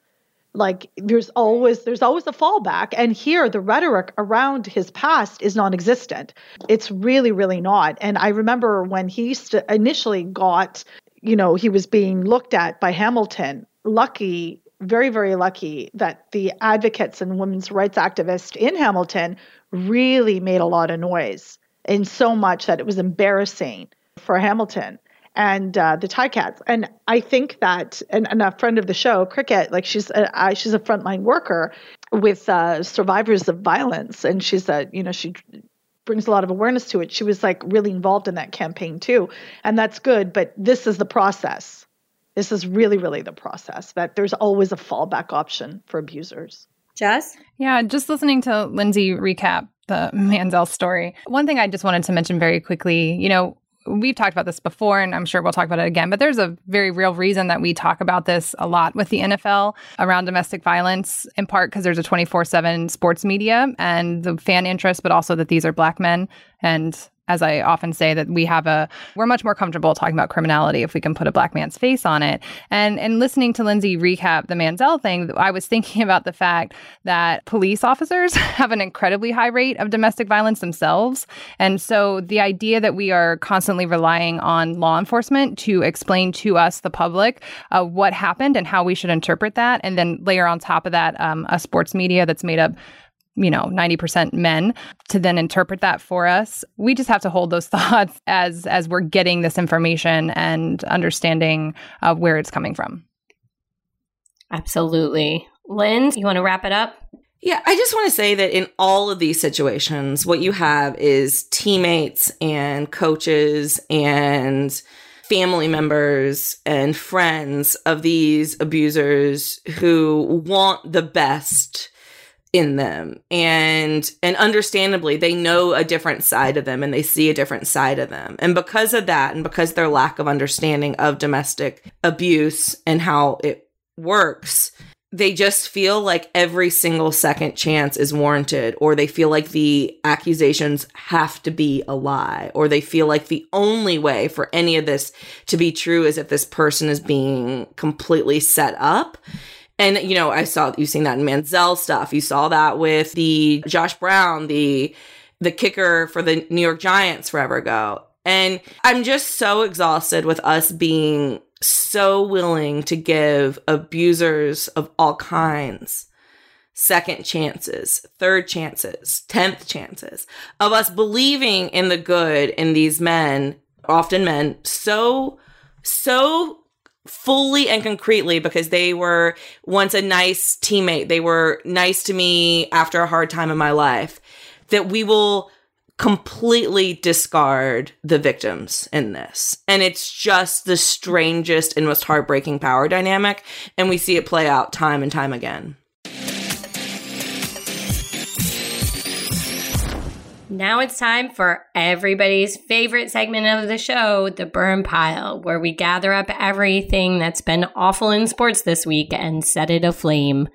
Like there's always there's always a fallback, and here the rhetoric around his past is non-existent. It's really really not. And I remember when he st- initially got, you know, he was being looked at by Hamilton. Lucky very, very lucky that the advocates and women's rights activists in Hamilton really made a lot of noise, and so much that it was embarrassing for Hamilton and uh, the Ticats. And I think that, and, and, a friend of the show, Cricket, like she's a, uh, she's a frontline worker with uh, survivors of violence, and she's a you know she brings a lot of awareness to it. She was like really involved in that campaign too, and that's good. But this is the process this is really, really the process that there's always a fallback option for abusers. Jess? Yeah, just listening to Lindsay recap the Manziel story. One thing I just wanted to mention very quickly, you know, we've talked about this before and I'm sure we'll talk about it again, but there's a very real reason that we talk about this a lot with the NFL around domestic violence, in part because there's a 24 7 sports media and the fan interest, but also that these are black men. And as I often say, that we have a we're much more comfortable talking about criminality if we can put a black man's face on it. And and listening to Lindsay recap the Manziel thing, I was thinking about the fact that police officers have an incredibly high rate of domestic violence themselves. And so the idea that we are constantly relying on law enforcement to explain to us, the public, uh, what happened and how we should interpret that, and then layer on top of that um, a sports media that's made up you know 90% men to then interpret that for us. We just have to hold those thoughts as as we're getting this information and understanding uh, where it's coming from. Absolutely. Lynn you want to wrap it up? Yeah, I just want to say that in all of these situations, what you have is teammates and coaches and family members and friends of these abusers who want the best in them. And and understandably they know a different side of them and they see a different side of them. And because of that and because their lack of understanding of domestic abuse and how it works they just feel like every single second chance is warranted or they feel like the accusations have to be a lie or they feel like the only way for any of this to be true is if this person is being completely set up and you know, I saw you've seen that in Manziel stuff. You saw that with the Josh Brown, the the kicker for the New York Giants forever ago. And I'm just so exhausted with us being so willing to give abusers of all kinds second chances, third chances, 10th chances of us believing in the good in these men, often men, so, so fully and concretely because they were once a nice teammate. They were nice to me after a hard time in my life. That we will completely discard the victims in this. And it's just the strangest and most heartbreaking power dynamic. And we see it play out time and time again. Now it's time for everybody's favorite segment of the show, the burn pile, where we gather up everything that's been awful in sports this week and set it aflame.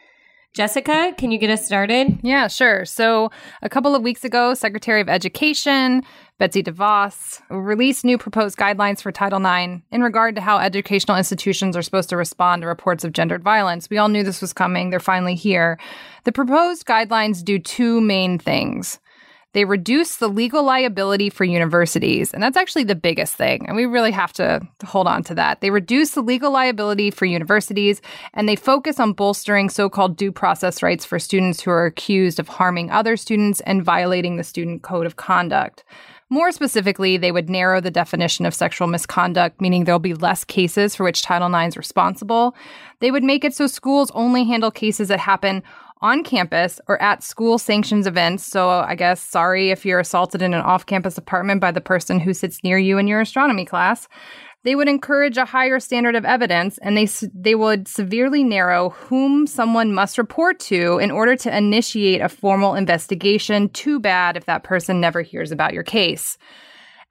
Jessica, can you get us started? Yeah, sure. So, a couple of weeks ago, Secretary of Education Betsy DeVos released new proposed guidelines for Title IX in regard to how educational institutions are supposed to respond to reports of gendered violence. We all knew this was coming. They're finally here. The proposed guidelines do two main things. They reduce the legal liability for universities, and that's actually the biggest thing. And we really have to hold on to that. They reduce the legal liability for universities, and they focus on bolstering so called due process rights for students who are accused of harming other students and violating the student code of conduct. More specifically, they would narrow the definition of sexual misconduct, meaning there'll be less cases for which Title IX is responsible. They would make it so schools only handle cases that happen on campus or at school sanctions events. So I guess sorry if you're assaulted in an off campus apartment by the person who sits near you in your astronomy class. They would encourage a higher standard of evidence and they they would severely narrow whom someone must report to in order to initiate a formal investigation. Too bad if that person never hears about your case.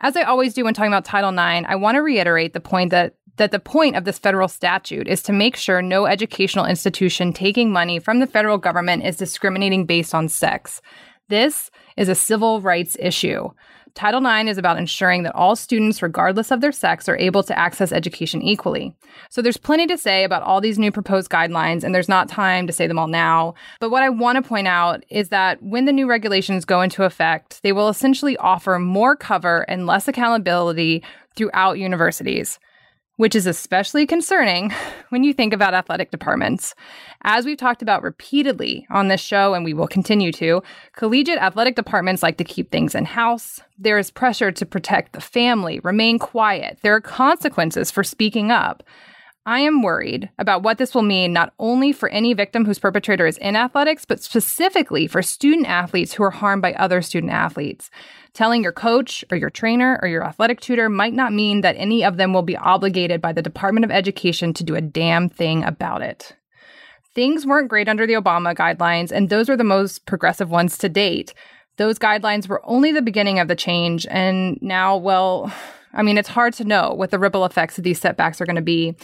As I always do when talking about Title IX, I want to reiterate the point that that the point of this federal statute is to make sure no educational institution taking money from the federal government is discriminating based on sex. This is a civil rights issue. Title IX is about ensuring that all students, regardless of their sex, are able to access education equally. So there's plenty to say about all these new proposed guidelines, and there's not time to say them all now. But what I want to point out is that when the new regulations go into effect, they will essentially offer more cover and less accountability throughout universities which is especially concerning when you think about athletic departments. As we've talked about repeatedly on this show, and we will continue to, collegiate athletic departments like to keep things in house. There is pressure to protect the family, remain quiet. There are consequences for speaking up. I am worried about what this will mean not only for any victim whose perpetrator is in athletics, but specifically for student athletes who are harmed by other student athletes. Telling your coach or your trainer or your athletic tutor might not mean that any of them will be obligated by the Department of Education to do a damn thing about it. Things weren't great under the Obama guidelines, and those were the most progressive ones to date. Those guidelines were only the beginning of the change, and now, well, I mean, it's hard to know what the ripple effects of these setbacks are going to be.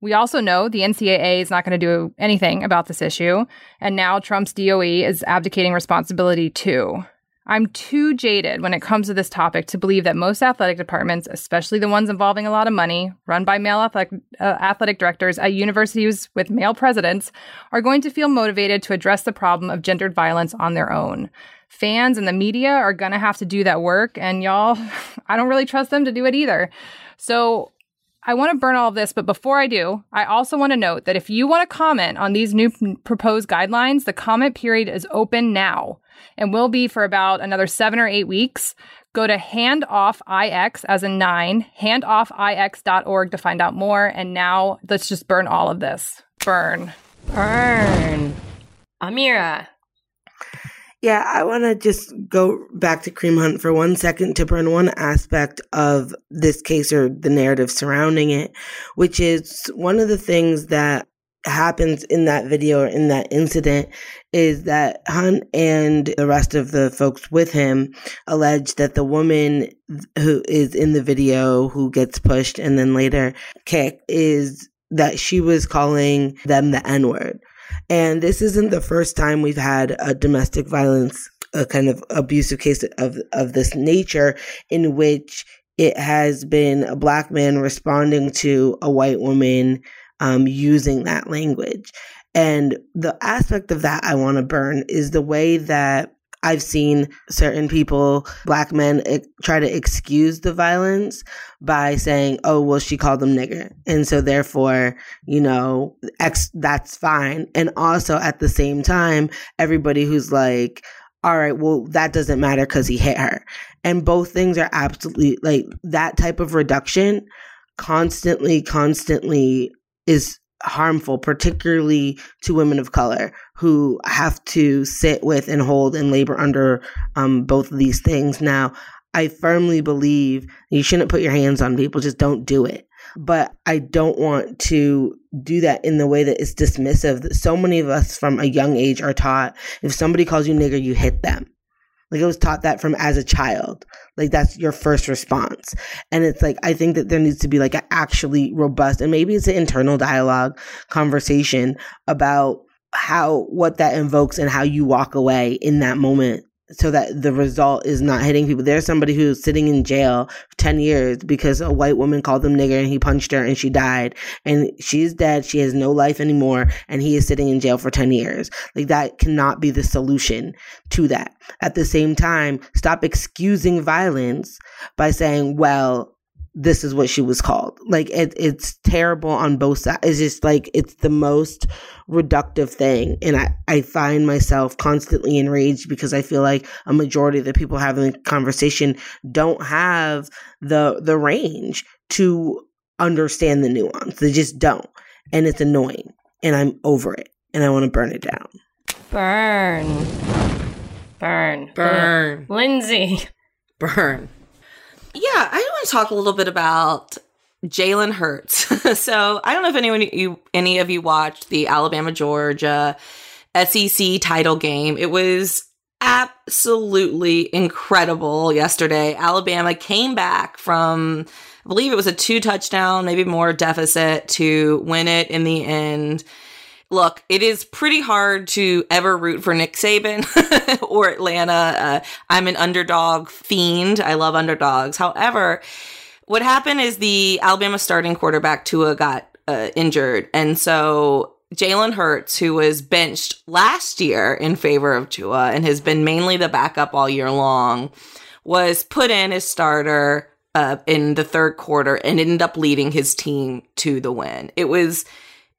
We also know the NCAA is not going to do anything about this issue, and now Trump's DOE is abdicating responsibility too. I'm too jaded when it comes to this topic to believe that most athletic departments, especially the ones involving a lot of money, run by male athletic, uh, athletic directors at universities with male presidents, are going to feel motivated to address the problem of gendered violence on their own. Fans and the media are going to have to do that work, and y'all, I don't really trust them to do it either. So I want to burn all of this, but before I do, I also want to note that if you want to comment on these new p- proposed guidelines, the comment period is open now and will be for about another seven or eight weeks. Go to handoffix as a nine, handoffix.org to find out more. And now let's just burn all of this. Burn. Burn. Amira. Yeah, I want to just go back to Kareem Hunt for one second to burn one aspect of this case or the narrative surrounding it, which is one of the things that happens in that video or in that incident is that Hunt and the rest of the folks with him allege that the woman who is in the video who gets pushed and then later kicked is that she was calling them the N word. And this isn't the first time we've had a domestic violence, a kind of abusive case of, of this nature in which it has been a black man responding to a white woman um, using that language. And the aspect of that I want to burn is the way that I've seen certain people, black men, try to excuse the violence by saying, "Oh, well, she called them nigger," and so therefore, you know, X that's fine. And also at the same time, everybody who's like, "All right, well, that doesn't matter because he hit her," and both things are absolutely like that type of reduction constantly, constantly is harmful, particularly to women of color who have to sit with and hold and labor under um, both of these things. Now, I firmly believe you shouldn't put your hands on people, just don't do it. But I don't want to do that in the way that is dismissive. So many of us from a young age are taught if somebody calls you nigger, you hit them. Like I was taught that from as a child. Like that's your first response. And it's like I think that there needs to be like an actually robust and maybe it's an internal dialogue conversation about how what that invokes and how you walk away in that moment so that the result is not hitting people. There's somebody who's sitting in jail for 10 years because a white woman called him nigger and he punched her and she died. And she's dead. She has no life anymore. And he is sitting in jail for 10 years. Like that cannot be the solution to that. At the same time, stop excusing violence by saying, well, this is what she was called. Like it, it's terrible on both sides. It's just like it's the most reductive thing, and I I find myself constantly enraged because I feel like a majority of the people having the conversation don't have the the range to understand the nuance. They just don't, and it's annoying, and I'm over it, and I want to burn it down. Burn. Burn. Burn. Lindsay. Burn. Yeah, I want to talk a little bit about Jalen Hurts. so I don't know if anyone you any of you watched the Alabama Georgia SEC title game. It was absolutely incredible yesterday. Alabama came back from I believe it was a two touchdown, maybe more deficit to win it in the end. Look, it is pretty hard to ever root for Nick Saban or Atlanta. Uh, I'm an underdog fiend. I love underdogs. However, what happened is the Alabama starting quarterback Tua got uh, injured, and so Jalen Hurts, who was benched last year in favor of Tua and has been mainly the backup all year long, was put in as starter uh, in the third quarter and ended up leading his team to the win. It was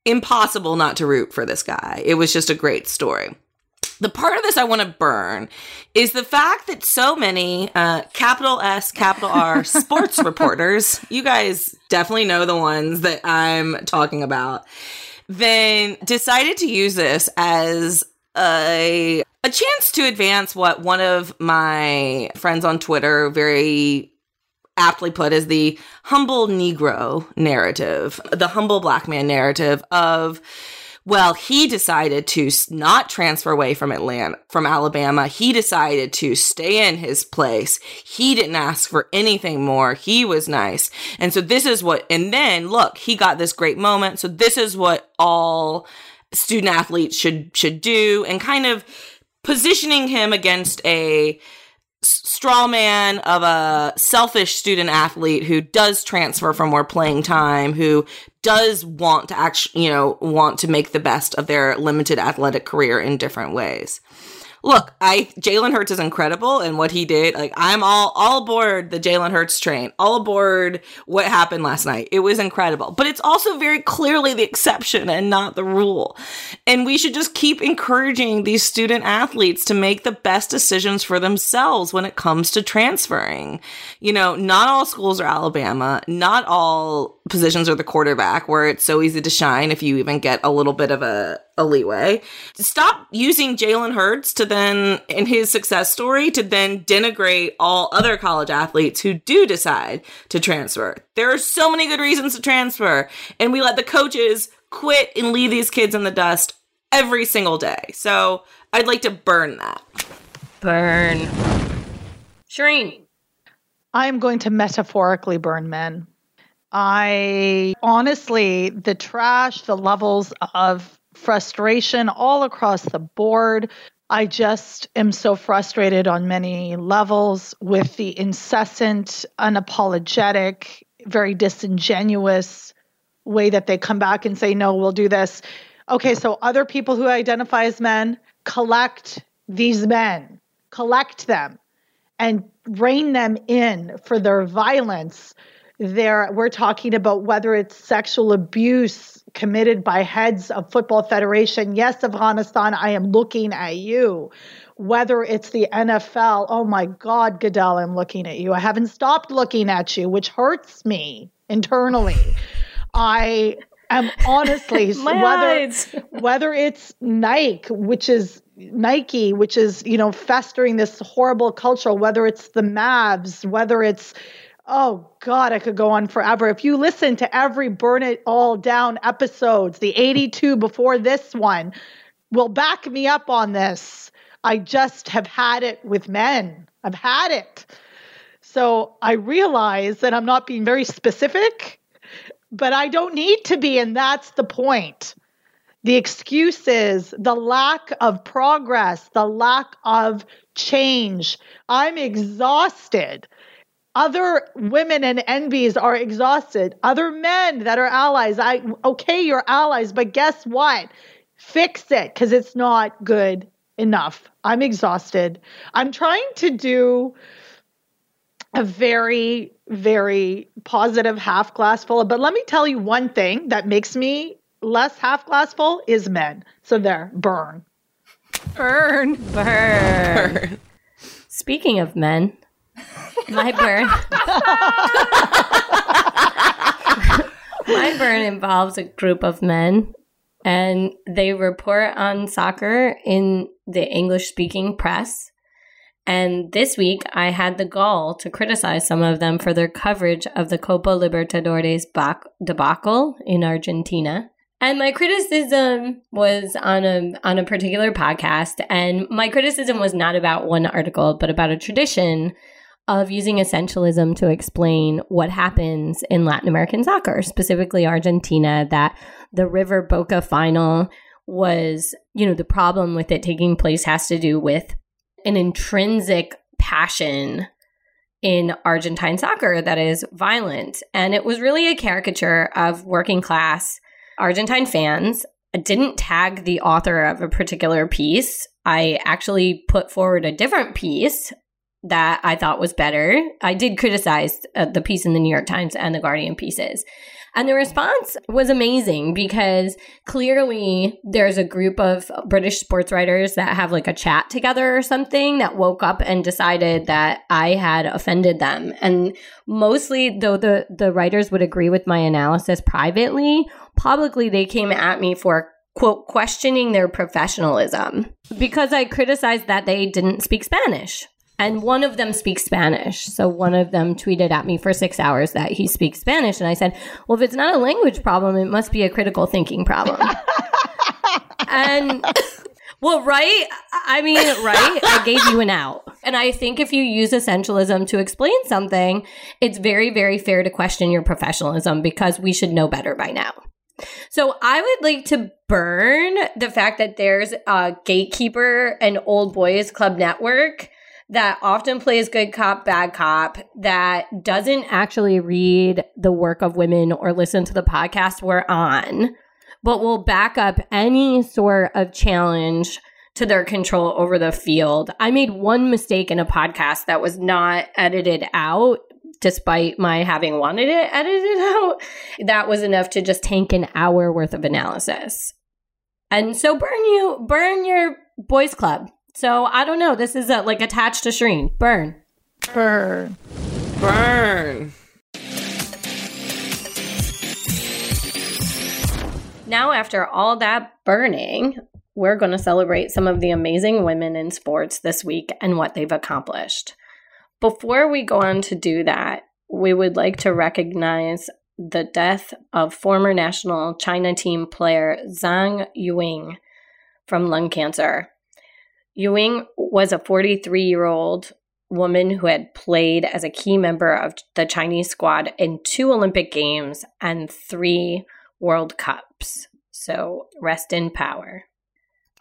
impossible not to root for this guy. It was just a great story. The part of this I want to burn is the fact that so many uh, capital S, capital R sports reporters, you guys definitely know the ones that I'm talking about, then decided to use this as a a chance to advance what one of my friends on Twitter very aptly put as the humble Negro narrative, the humble black man narrative of, well, he decided to not transfer away from Atlanta, from Alabama. He decided to stay in his place. He didn't ask for anything more. He was nice. And so this is what, and then look, he got this great moment. So this is what all student athletes should, should do and kind of positioning him against a straw man of a selfish student athlete who does transfer for more playing time, who does want to actually, you know, want to make the best of their limited athletic career in different ways. Look, I Jalen Hurts is incredible and what he did. Like I'm all all aboard the Jalen Hurts train, all aboard what happened last night. It was incredible, but it's also very clearly the exception and not the rule. And we should just keep encouraging these student athletes to make the best decisions for themselves when it comes to transferring. You know, not all schools are Alabama. Not all positions are the quarterback where it's so easy to shine if you even get a little bit of a a leeway. Stop using Jalen Hurts to then, in his success story, to then denigrate all other college athletes who do decide to transfer. There are so many good reasons to transfer, and we let the coaches quit and leave these kids in the dust every single day. So I'd like to burn that. Burn. Shireen. I'm going to metaphorically burn men. I honestly, the trash, the levels of frustration all across the board. I just am so frustrated on many levels with the incessant, unapologetic, very disingenuous way that they come back and say, no, we'll do this. Okay, so other people who identify as men, collect these men, collect them and rein them in for their violence. There, we're talking about whether it's sexual abuse committed by heads of football federation. Yes, Afghanistan, I am looking at you. Whether it's the NFL, oh my God, Goodell, I'm looking at you. I haven't stopped looking at you, which hurts me internally. I am honestly, whether whether it's Nike, which is Nike, which is you know festering this horrible culture, whether it's the Mavs, whether it's oh god, I could go on forever. If you listen to every Burn It All Down episodes, the 82 before this one, will back me up on this. I just have had it with men. I've had it. So I realize that I'm not being very specific, but I don't need to be. And that's the point. The excuses, the lack of progress, the lack of change. I'm exhausted. Other women and NBs are exhausted. Other men that are allies. I okay, you're allies, but guess what? Fix it because it's not good enough. I'm exhausted. I'm trying to do a very, very positive half glass full. But let me tell you one thing that makes me less half glass full is men. So there, burn. Burn. Burn. Speaking of men, my burn. my burn involves a group of men, and they report on soccer in the English speaking press. And this week, I had the gall to criticize some of them for their coverage of the Copa Libertadores debacle in Argentina. And my criticism was on a on a particular podcast, and my criticism was not about one article, but about a tradition of using essentialism to explain what happens in Latin American soccer, specifically Argentina, that the River Boca final was, you know, the problem with it taking place has to do with an intrinsic passion in Argentine soccer that is violent. And it was really a caricature of working class Argentine fans. I didn't tag the author of a particular piece. I actually put forward a different piece that I thought was better. I did criticize uh, the piece in the New York Times and the Guardian pieces. And the response was amazing because clearly there's a group of British sports writers that have like a chat together or something that woke up and decided that I had offended them. And mostly though the the writers would agree with my analysis privately, publicly they came at me for quote questioning their professionalism because I criticized that they didn't speak Spanish. And one of them speaks Spanish. So one of them tweeted at me for six hours that he speaks Spanish. And I said, well, if it's not a language problem, it must be a critical thinking problem. and well, right? I mean, right? I gave you an out. And I think if you use essentialism to explain something, it's very, very fair to question your professionalism because we should know better by now. So I would like to burn the fact that there's a gatekeeper and old boys club network that often plays good cop, bad cop, that doesn't actually read the work of women or listen to the podcast we're on, but will back up any sort of challenge to their control over the field. I made one mistake in a podcast that was not edited out. Despite my having wanted it edited out, that was enough to just tank an hour worth of analysis. And so burn you, burn your boys club. So I don't know. This is a, like attached to Shireen. Burn. Burn. Burn. Now, after all that burning, we're going to celebrate some of the amazing women in sports this week and what they've accomplished. Before we go on to do that, we would like to recognize the death of former national China team player Zhang Ouying from lung cancer. Ouying was a 43 year old woman who had played as a key member of the Chinese squad in two Olympic Games and three World Cups. So rest in power.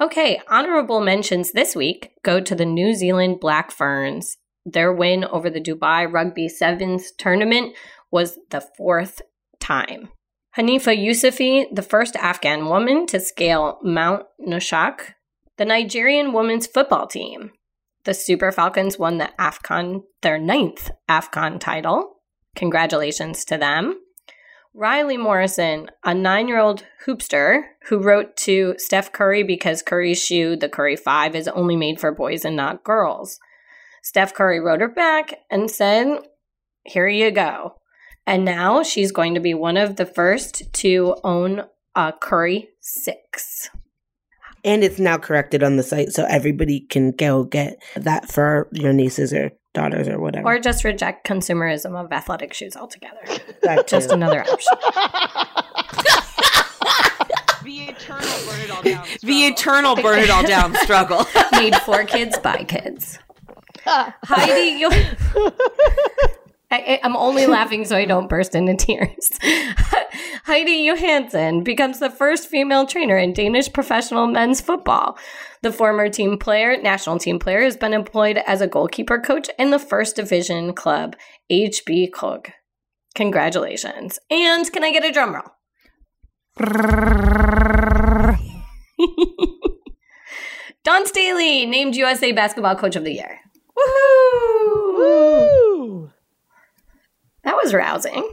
Okay, honorable mentions this week go to the New Zealand Black Ferns. Their win over the Dubai Rugby Sevens tournament was the fourth time. Hanifa Yousefi, the first Afghan woman to scale Mount Noshak, the Nigerian women's football team. The Super Falcons won the AFCON, their ninth AFCON title. Congratulations to them. Riley Morrison, a nine year old hoopster who wrote to Steph Curry because Curry's shoe, the Curry 5, is only made for boys and not girls. Steph Curry wrote her back and said, Here you go. And now she's going to be one of the first to own a Curry 6. And it's now corrected on the site, so everybody can go get that for your nieces or daughters or whatever. Or just reject consumerism of athletic shoes altogether. That too. Just another option. The eternal burn it all down. The eternal burn it all down struggle. Made for kids by kids. Heidi, you. I, I'm only laughing so I don't burst into tears. Heidi Johansen becomes the first female trainer in Danish professional men's football. The former team player, national team player, has been employed as a goalkeeper coach in the first division club, HB Køge. Congratulations. And can I get a drum roll? Dawn Staley named USA Basketball Coach of the Year. Woohoo! Woohoo! That was rousing.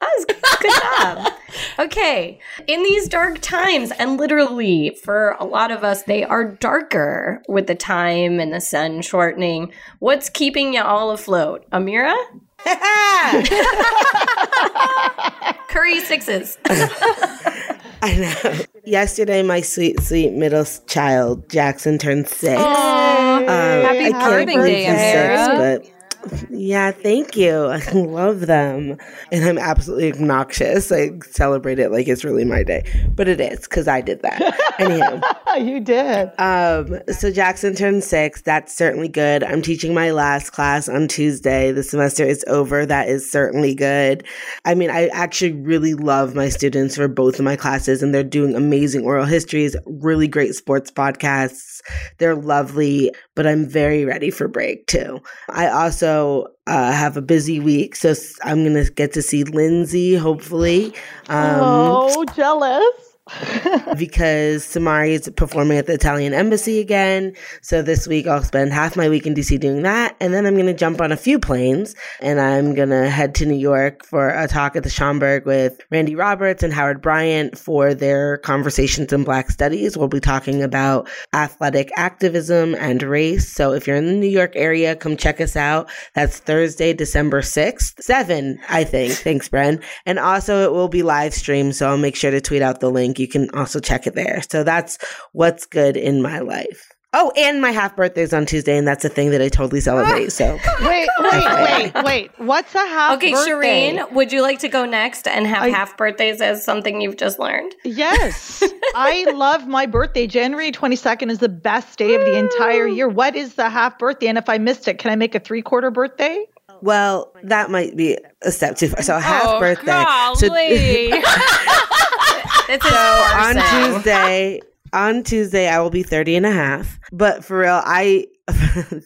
That was good job. Okay. In these dark times, and literally for a lot of us, they are darker with the time and the sun shortening. What's keeping you all afloat? Amira? Curry sixes. I know. Yesterday, my sweet, sweet middle child, Jackson, turned six. Aw. Um, Happy birthday, Amira. six, but yeah, thank you. I love them. And I'm absolutely obnoxious. I celebrate it like it's really my day, but it is because I did that. Anyhow. you did. Um, so Jackson turned six. That's certainly good. I'm teaching my last class on Tuesday. The semester is over. That is certainly good. I mean, I actually really love my students for both of my classes, and they're doing amazing oral histories, really great sports podcasts. They're lovely, but I'm very ready for break too. I also uh, have a busy week, so I'm gonna get to see Lindsay hopefully. Um, oh, jealous. because Samari is performing at the Italian embassy again. So this week I'll spend half my week in DC doing that. And then I'm going to jump on a few planes and I'm going to head to New York for a talk at the Schomburg with Randy Roberts and Howard Bryant for their conversations in Black Studies. We'll be talking about athletic activism and race. So if you're in the New York area, come check us out. That's Thursday, December 6th, 7, I think. Thanks, Bren. And also it will be live streamed. So I'll make sure to tweet out the link. You can also check it there. So that's what's good in my life. Oh, and my half birthday is on Tuesday, and that's a thing that I totally celebrate. So Wait, wait, wait, wait. What's a half Okay, birthday? Shireen, would you like to go next and have I- half birthdays as something you've just learned? Yes. I love my birthday. January 22nd is the best day of the entire year. What is the half birthday? And if I missed it, can I make a three quarter birthday? Well, that might be a step too far. So a half Oh, birthday. golly. This is So on. Tuesday, on Tuesday, I will be 30 and a half. But for real, I,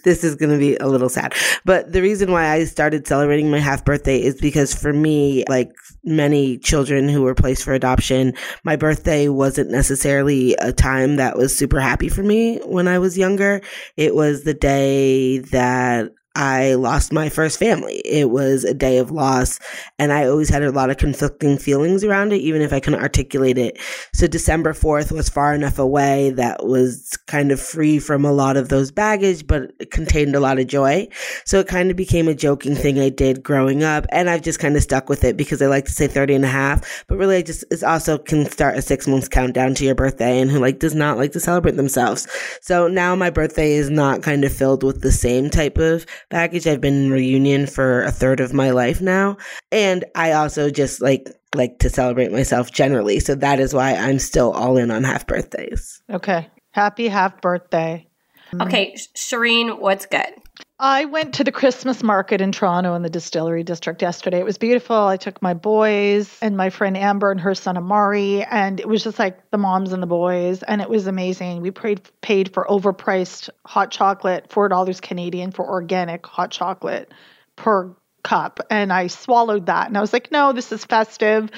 this is going to be a little sad. But the reason why I started celebrating my half birthday is because for me, like many children who were placed for adoption, my birthday wasn't necessarily a time that was super happy for me when I was younger. It was the day that I lost my first family. It was a day of loss, and I always had a lot of conflicting feelings around it, even if I couldn't articulate it. So December 4th was far enough away that was kind of free from a lot of those baggage, but it contained a lot of joy. So it kind of became a joking thing I did growing up, and I've just kind of stuck with it because I like to say 30 and a half, but really I just, it also can start a six months countdown to your birthday and who like does not like to celebrate themselves. So now my birthday is not kind of filled with the same type of baggage. I've been in reunion for a third of my life now. And I also just like like to celebrate myself generally. So that is why I'm still all in on half birthdays. Okay. Happy half birthday. Okay, Sh- Shireen, what's good? I went to the Christmas market in Toronto in the distillery district yesterday. It was beautiful. I took my boys and my friend Amber and her son Amari, and it was just like the moms and the boys, and it was amazing. We paid paid for overpriced hot chocolate, four dollars Canadian for organic hot chocolate per cup and I swallowed that and I was like no this is festive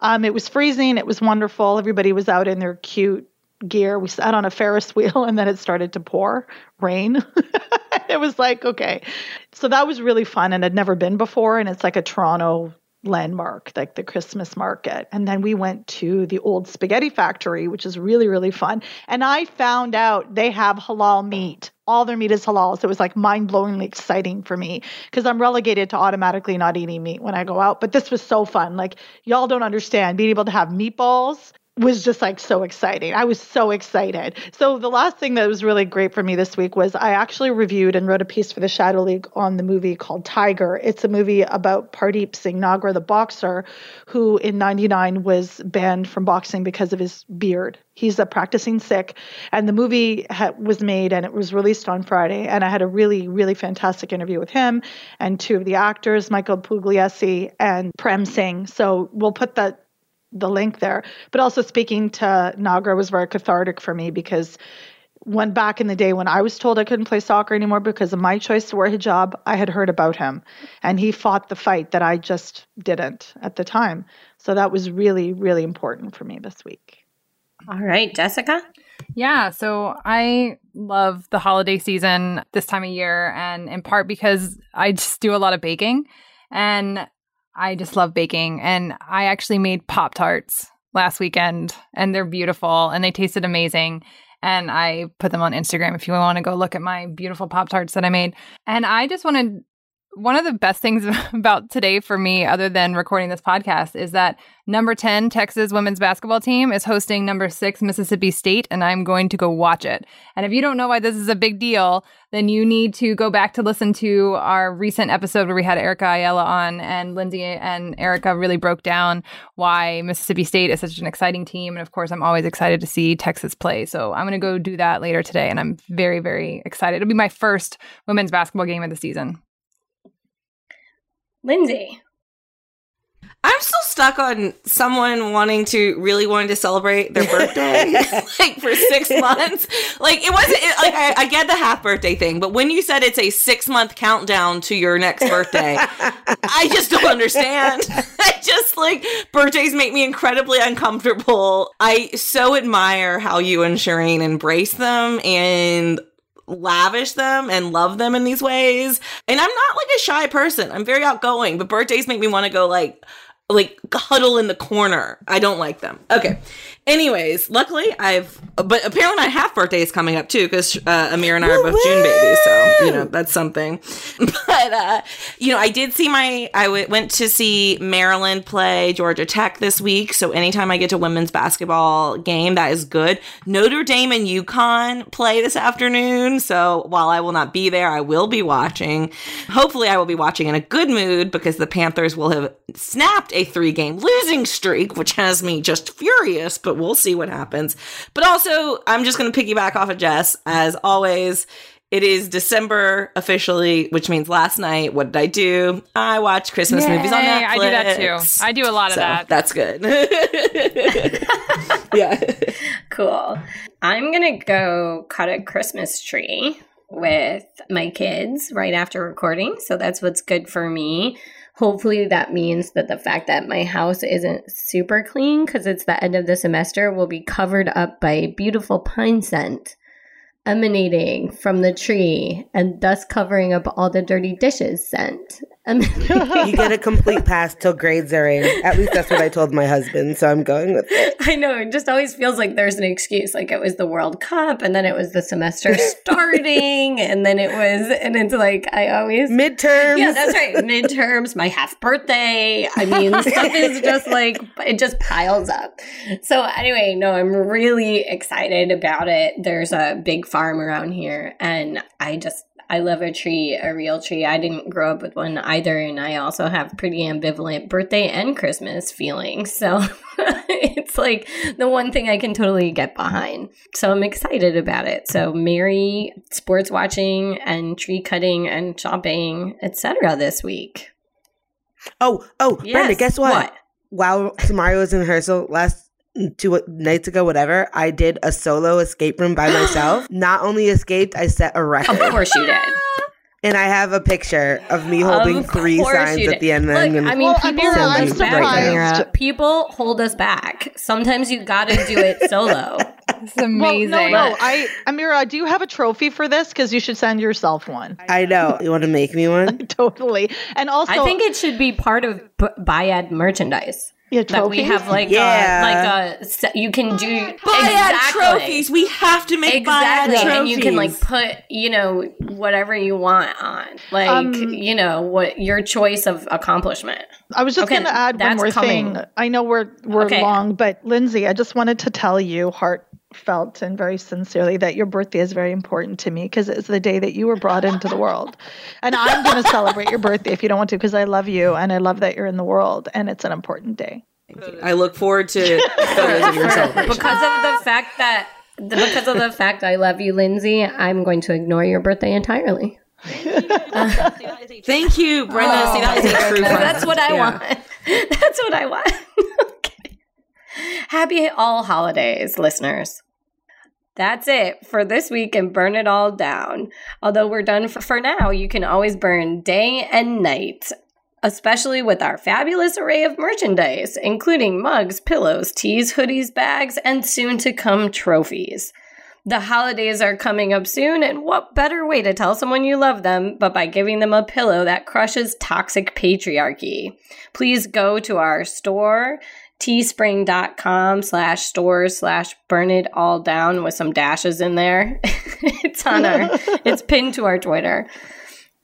um it was freezing it was wonderful everybody was out in their cute gear we sat on a ferris wheel and then it started to pour rain it was like okay so that was really fun and i'd never been before and it's like a toronto landmark, like the Christmas market. And then we went to the old spaghetti factory, which is really, really fun. And I found out they have halal meat. All their meat is halal. So it was like mind blowingly exciting for me because I'm relegated to automatically not eating meat when I go out. But this was so fun. Like, y'all don't understand being able to have meatballs was just like so exciting. I was so excited. So the last thing that was really great for me this week was I actually reviewed and wrote a piece for the Shadow League on the movie called Tiger. It's a movie about Pardeep Singh Nagra, the boxer, who in 99 was banned from boxing because of his beard. He's a practicing Sikh, and the movie ha- was made and it was released on Friday. And I had a really, really fantastic interview with him and two of the actors, Michael Pugliese and Prem Singh. So we'll put that the link there. But also speaking to Nagra was very cathartic for me because when back in the day when I was told I couldn't play soccer anymore because of my choice to wear hijab, I had heard about him and he fought the fight that I just didn't at the time. So that was really, really important for me this week. All right, Jessica. Yeah, so I love the holiday season this time of year, and in part because I just do a lot of baking and I just love baking. And I actually made Pop Tarts last weekend, and they're beautiful and they tasted amazing. And I put them on Instagram if you want to go look at my beautiful Pop Tarts that I made. And I just wanted one of the best things about today for me, other than recording this podcast, is that number 10 Texas women's basketball team is hosting number six Mississippi State, and I'm going to go watch it. And if you don't know why this is a big deal, then you need to go back to listen to our recent episode where we had Erica Ayala on, and Lindsay and Erica really broke down why Mississippi State is such an exciting team. And of course, I'm always excited to see Texas play. So I'm going to go do that later today, and I'm very, very excited. It'll be my first women's basketball game of the season. Lindsay. I'm still stuck on someone wanting to really wanting to celebrate their birthday like for six months. Like it wasn't it, like I, I get the half birthday thing, but when you said it's a six month countdown to your next birthday, I just don't understand. I just like birthdays make me incredibly uncomfortable. I so admire how you and Shireen embrace them and lavish them and love them in these ways. And I'm not like a shy person. I'm very outgoing, but birthdays make me want to go like like huddle in the corner. I don't like them. Okay. Anyways, luckily I've, but apparently my half birthday is coming up too because uh, Amir and I are both June babies, so you know that's something. But uh, you know, I did see my, I w- went to see Maryland play Georgia Tech this week. So anytime I get to women's basketball game, that is good. Notre Dame and UConn play this afternoon, so while I will not be there, I will be watching. Hopefully, I will be watching in a good mood because the Panthers will have snapped a three-game losing streak, which has me just furious. But we'll see what happens. But also, I'm just going to piggyback off of Jess as always. It is December officially, which means last night. What did I do? I watched Christmas movies on Netflix. I do that too. I do a lot of So, that. That's good. yeah. Cool. I'm going to go cut a Christmas tree with my kids right after recording. So that's what's good for me. Hopefully, that means that the fact that my house isn't super clean because it's the end of the semester will be covered up by beautiful pine scent emanating from the tree and thus covering up all the dirty dishes scent. you get a complete pass till grades are in. At least that's what I told my husband, so I'm going with it. I know. It just always feels like there's an excuse. Like it was the World Cup, and then it was the semester starting, and then it was, and it's like I always midterms. Yeah, that's right. Midterms, my half birthday. I mean, stuff is just like it just piles up. So anyway, no, I'm really excited about it. There's a big farm around here, and I just I love a tree, a real tree. I didn't grow up with one either, and I also have pretty ambivalent birthday and Christmas feelings. So it's like the one thing I can totally get behind. So I'm excited about it. So merry sports watching and tree cutting and shopping, etc. this week. Oh, oh, Yes, Brenda, guess what? what? While Samari was in rehearsal last two nights ago, whatever, I did a solo escape room by myself. Not only escaped, I set a record. Of course you did. And I have a picture of me holding Of three signs at the end. and I'm Look, gonna I mean, people send hold you us back. right People hold us back. Sometimes you got to do it solo. It's amazing. Well, no, no. I, Amira, do you have a trophy for this? Because you should send yourself one. I know. You want to make me one? totally. And also, I think it should be part of B- Bayad merchandise. Yeah, that we trophies? have like Yeah. a, like a you can do Bayad exactly. trophies. We have to make exactly, Bayad trophies. and you can like put you know whatever you want on, like Um, you know what your choice of accomplishment. I was just Okay, going to add one more coming. thing. I know we're we're Okay. long, but Lindsay, I just wanted to tell you, heartfelt and very sincerely, that your birthday is very important to me because it's the day that you were brought into the world, and I'm going to celebrate your birthday if you don't want to because I love you and I love that you're in the world and it's an important day. I look forward to photos of your celebration. because of the fact that because of the fact I love you, Lindsay, I'm going to ignore your birthday entirely. Thank you, Brenda. See, that is a true friend. That's what I Yeah. want. That's what I want. okay. Happy all holidays, listeners. That's it for this week and burn it all down. Although we're done for, for now, you can always burn day and night, especially with our fabulous array of merchandise, including mugs, pillows, tees, hoodies, bags, and soon to come trophies. The holidays are coming up soon, and what better way to tell someone you love them but by giving them a pillow that crushes toxic patriarchy? Please go to our store, teespring.com slash stores slash burn it all down with some dashes in there. it's on our, it's pinned to our Twitter.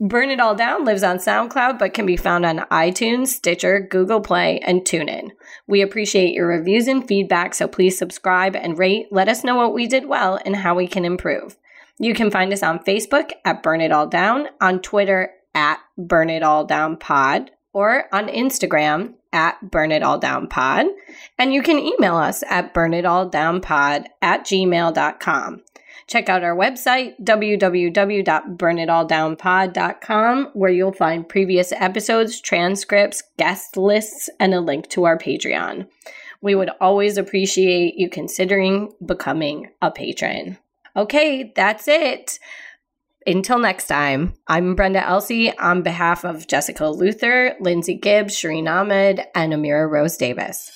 Burn It All Down lives on SoundCloud but can be found on iTunes, Stitcher, Google Play, and TuneIn. We appreciate your reviews and feedback, so please subscribe and rate. Let us know what we did well and how we can improve. You can find us on Facebook at Burn It All Down, on Twitter at Burn It All Down Pod, or on Instagram at Burn It All Down Pod. And you can email us at burnitalldownpod at gmail.com. Check out our website, www.burnitalldownpod.com, where you'll find previous episodes, transcripts, guest lists, and a link to our Patreon. We would always appreciate you considering becoming a patron. Okay, that's it. Until next time, I'm Brenda Elsey on behalf of Jessica Luther, Lindsay Gibbs, Shireen Ahmed, and Amira Rose Davis.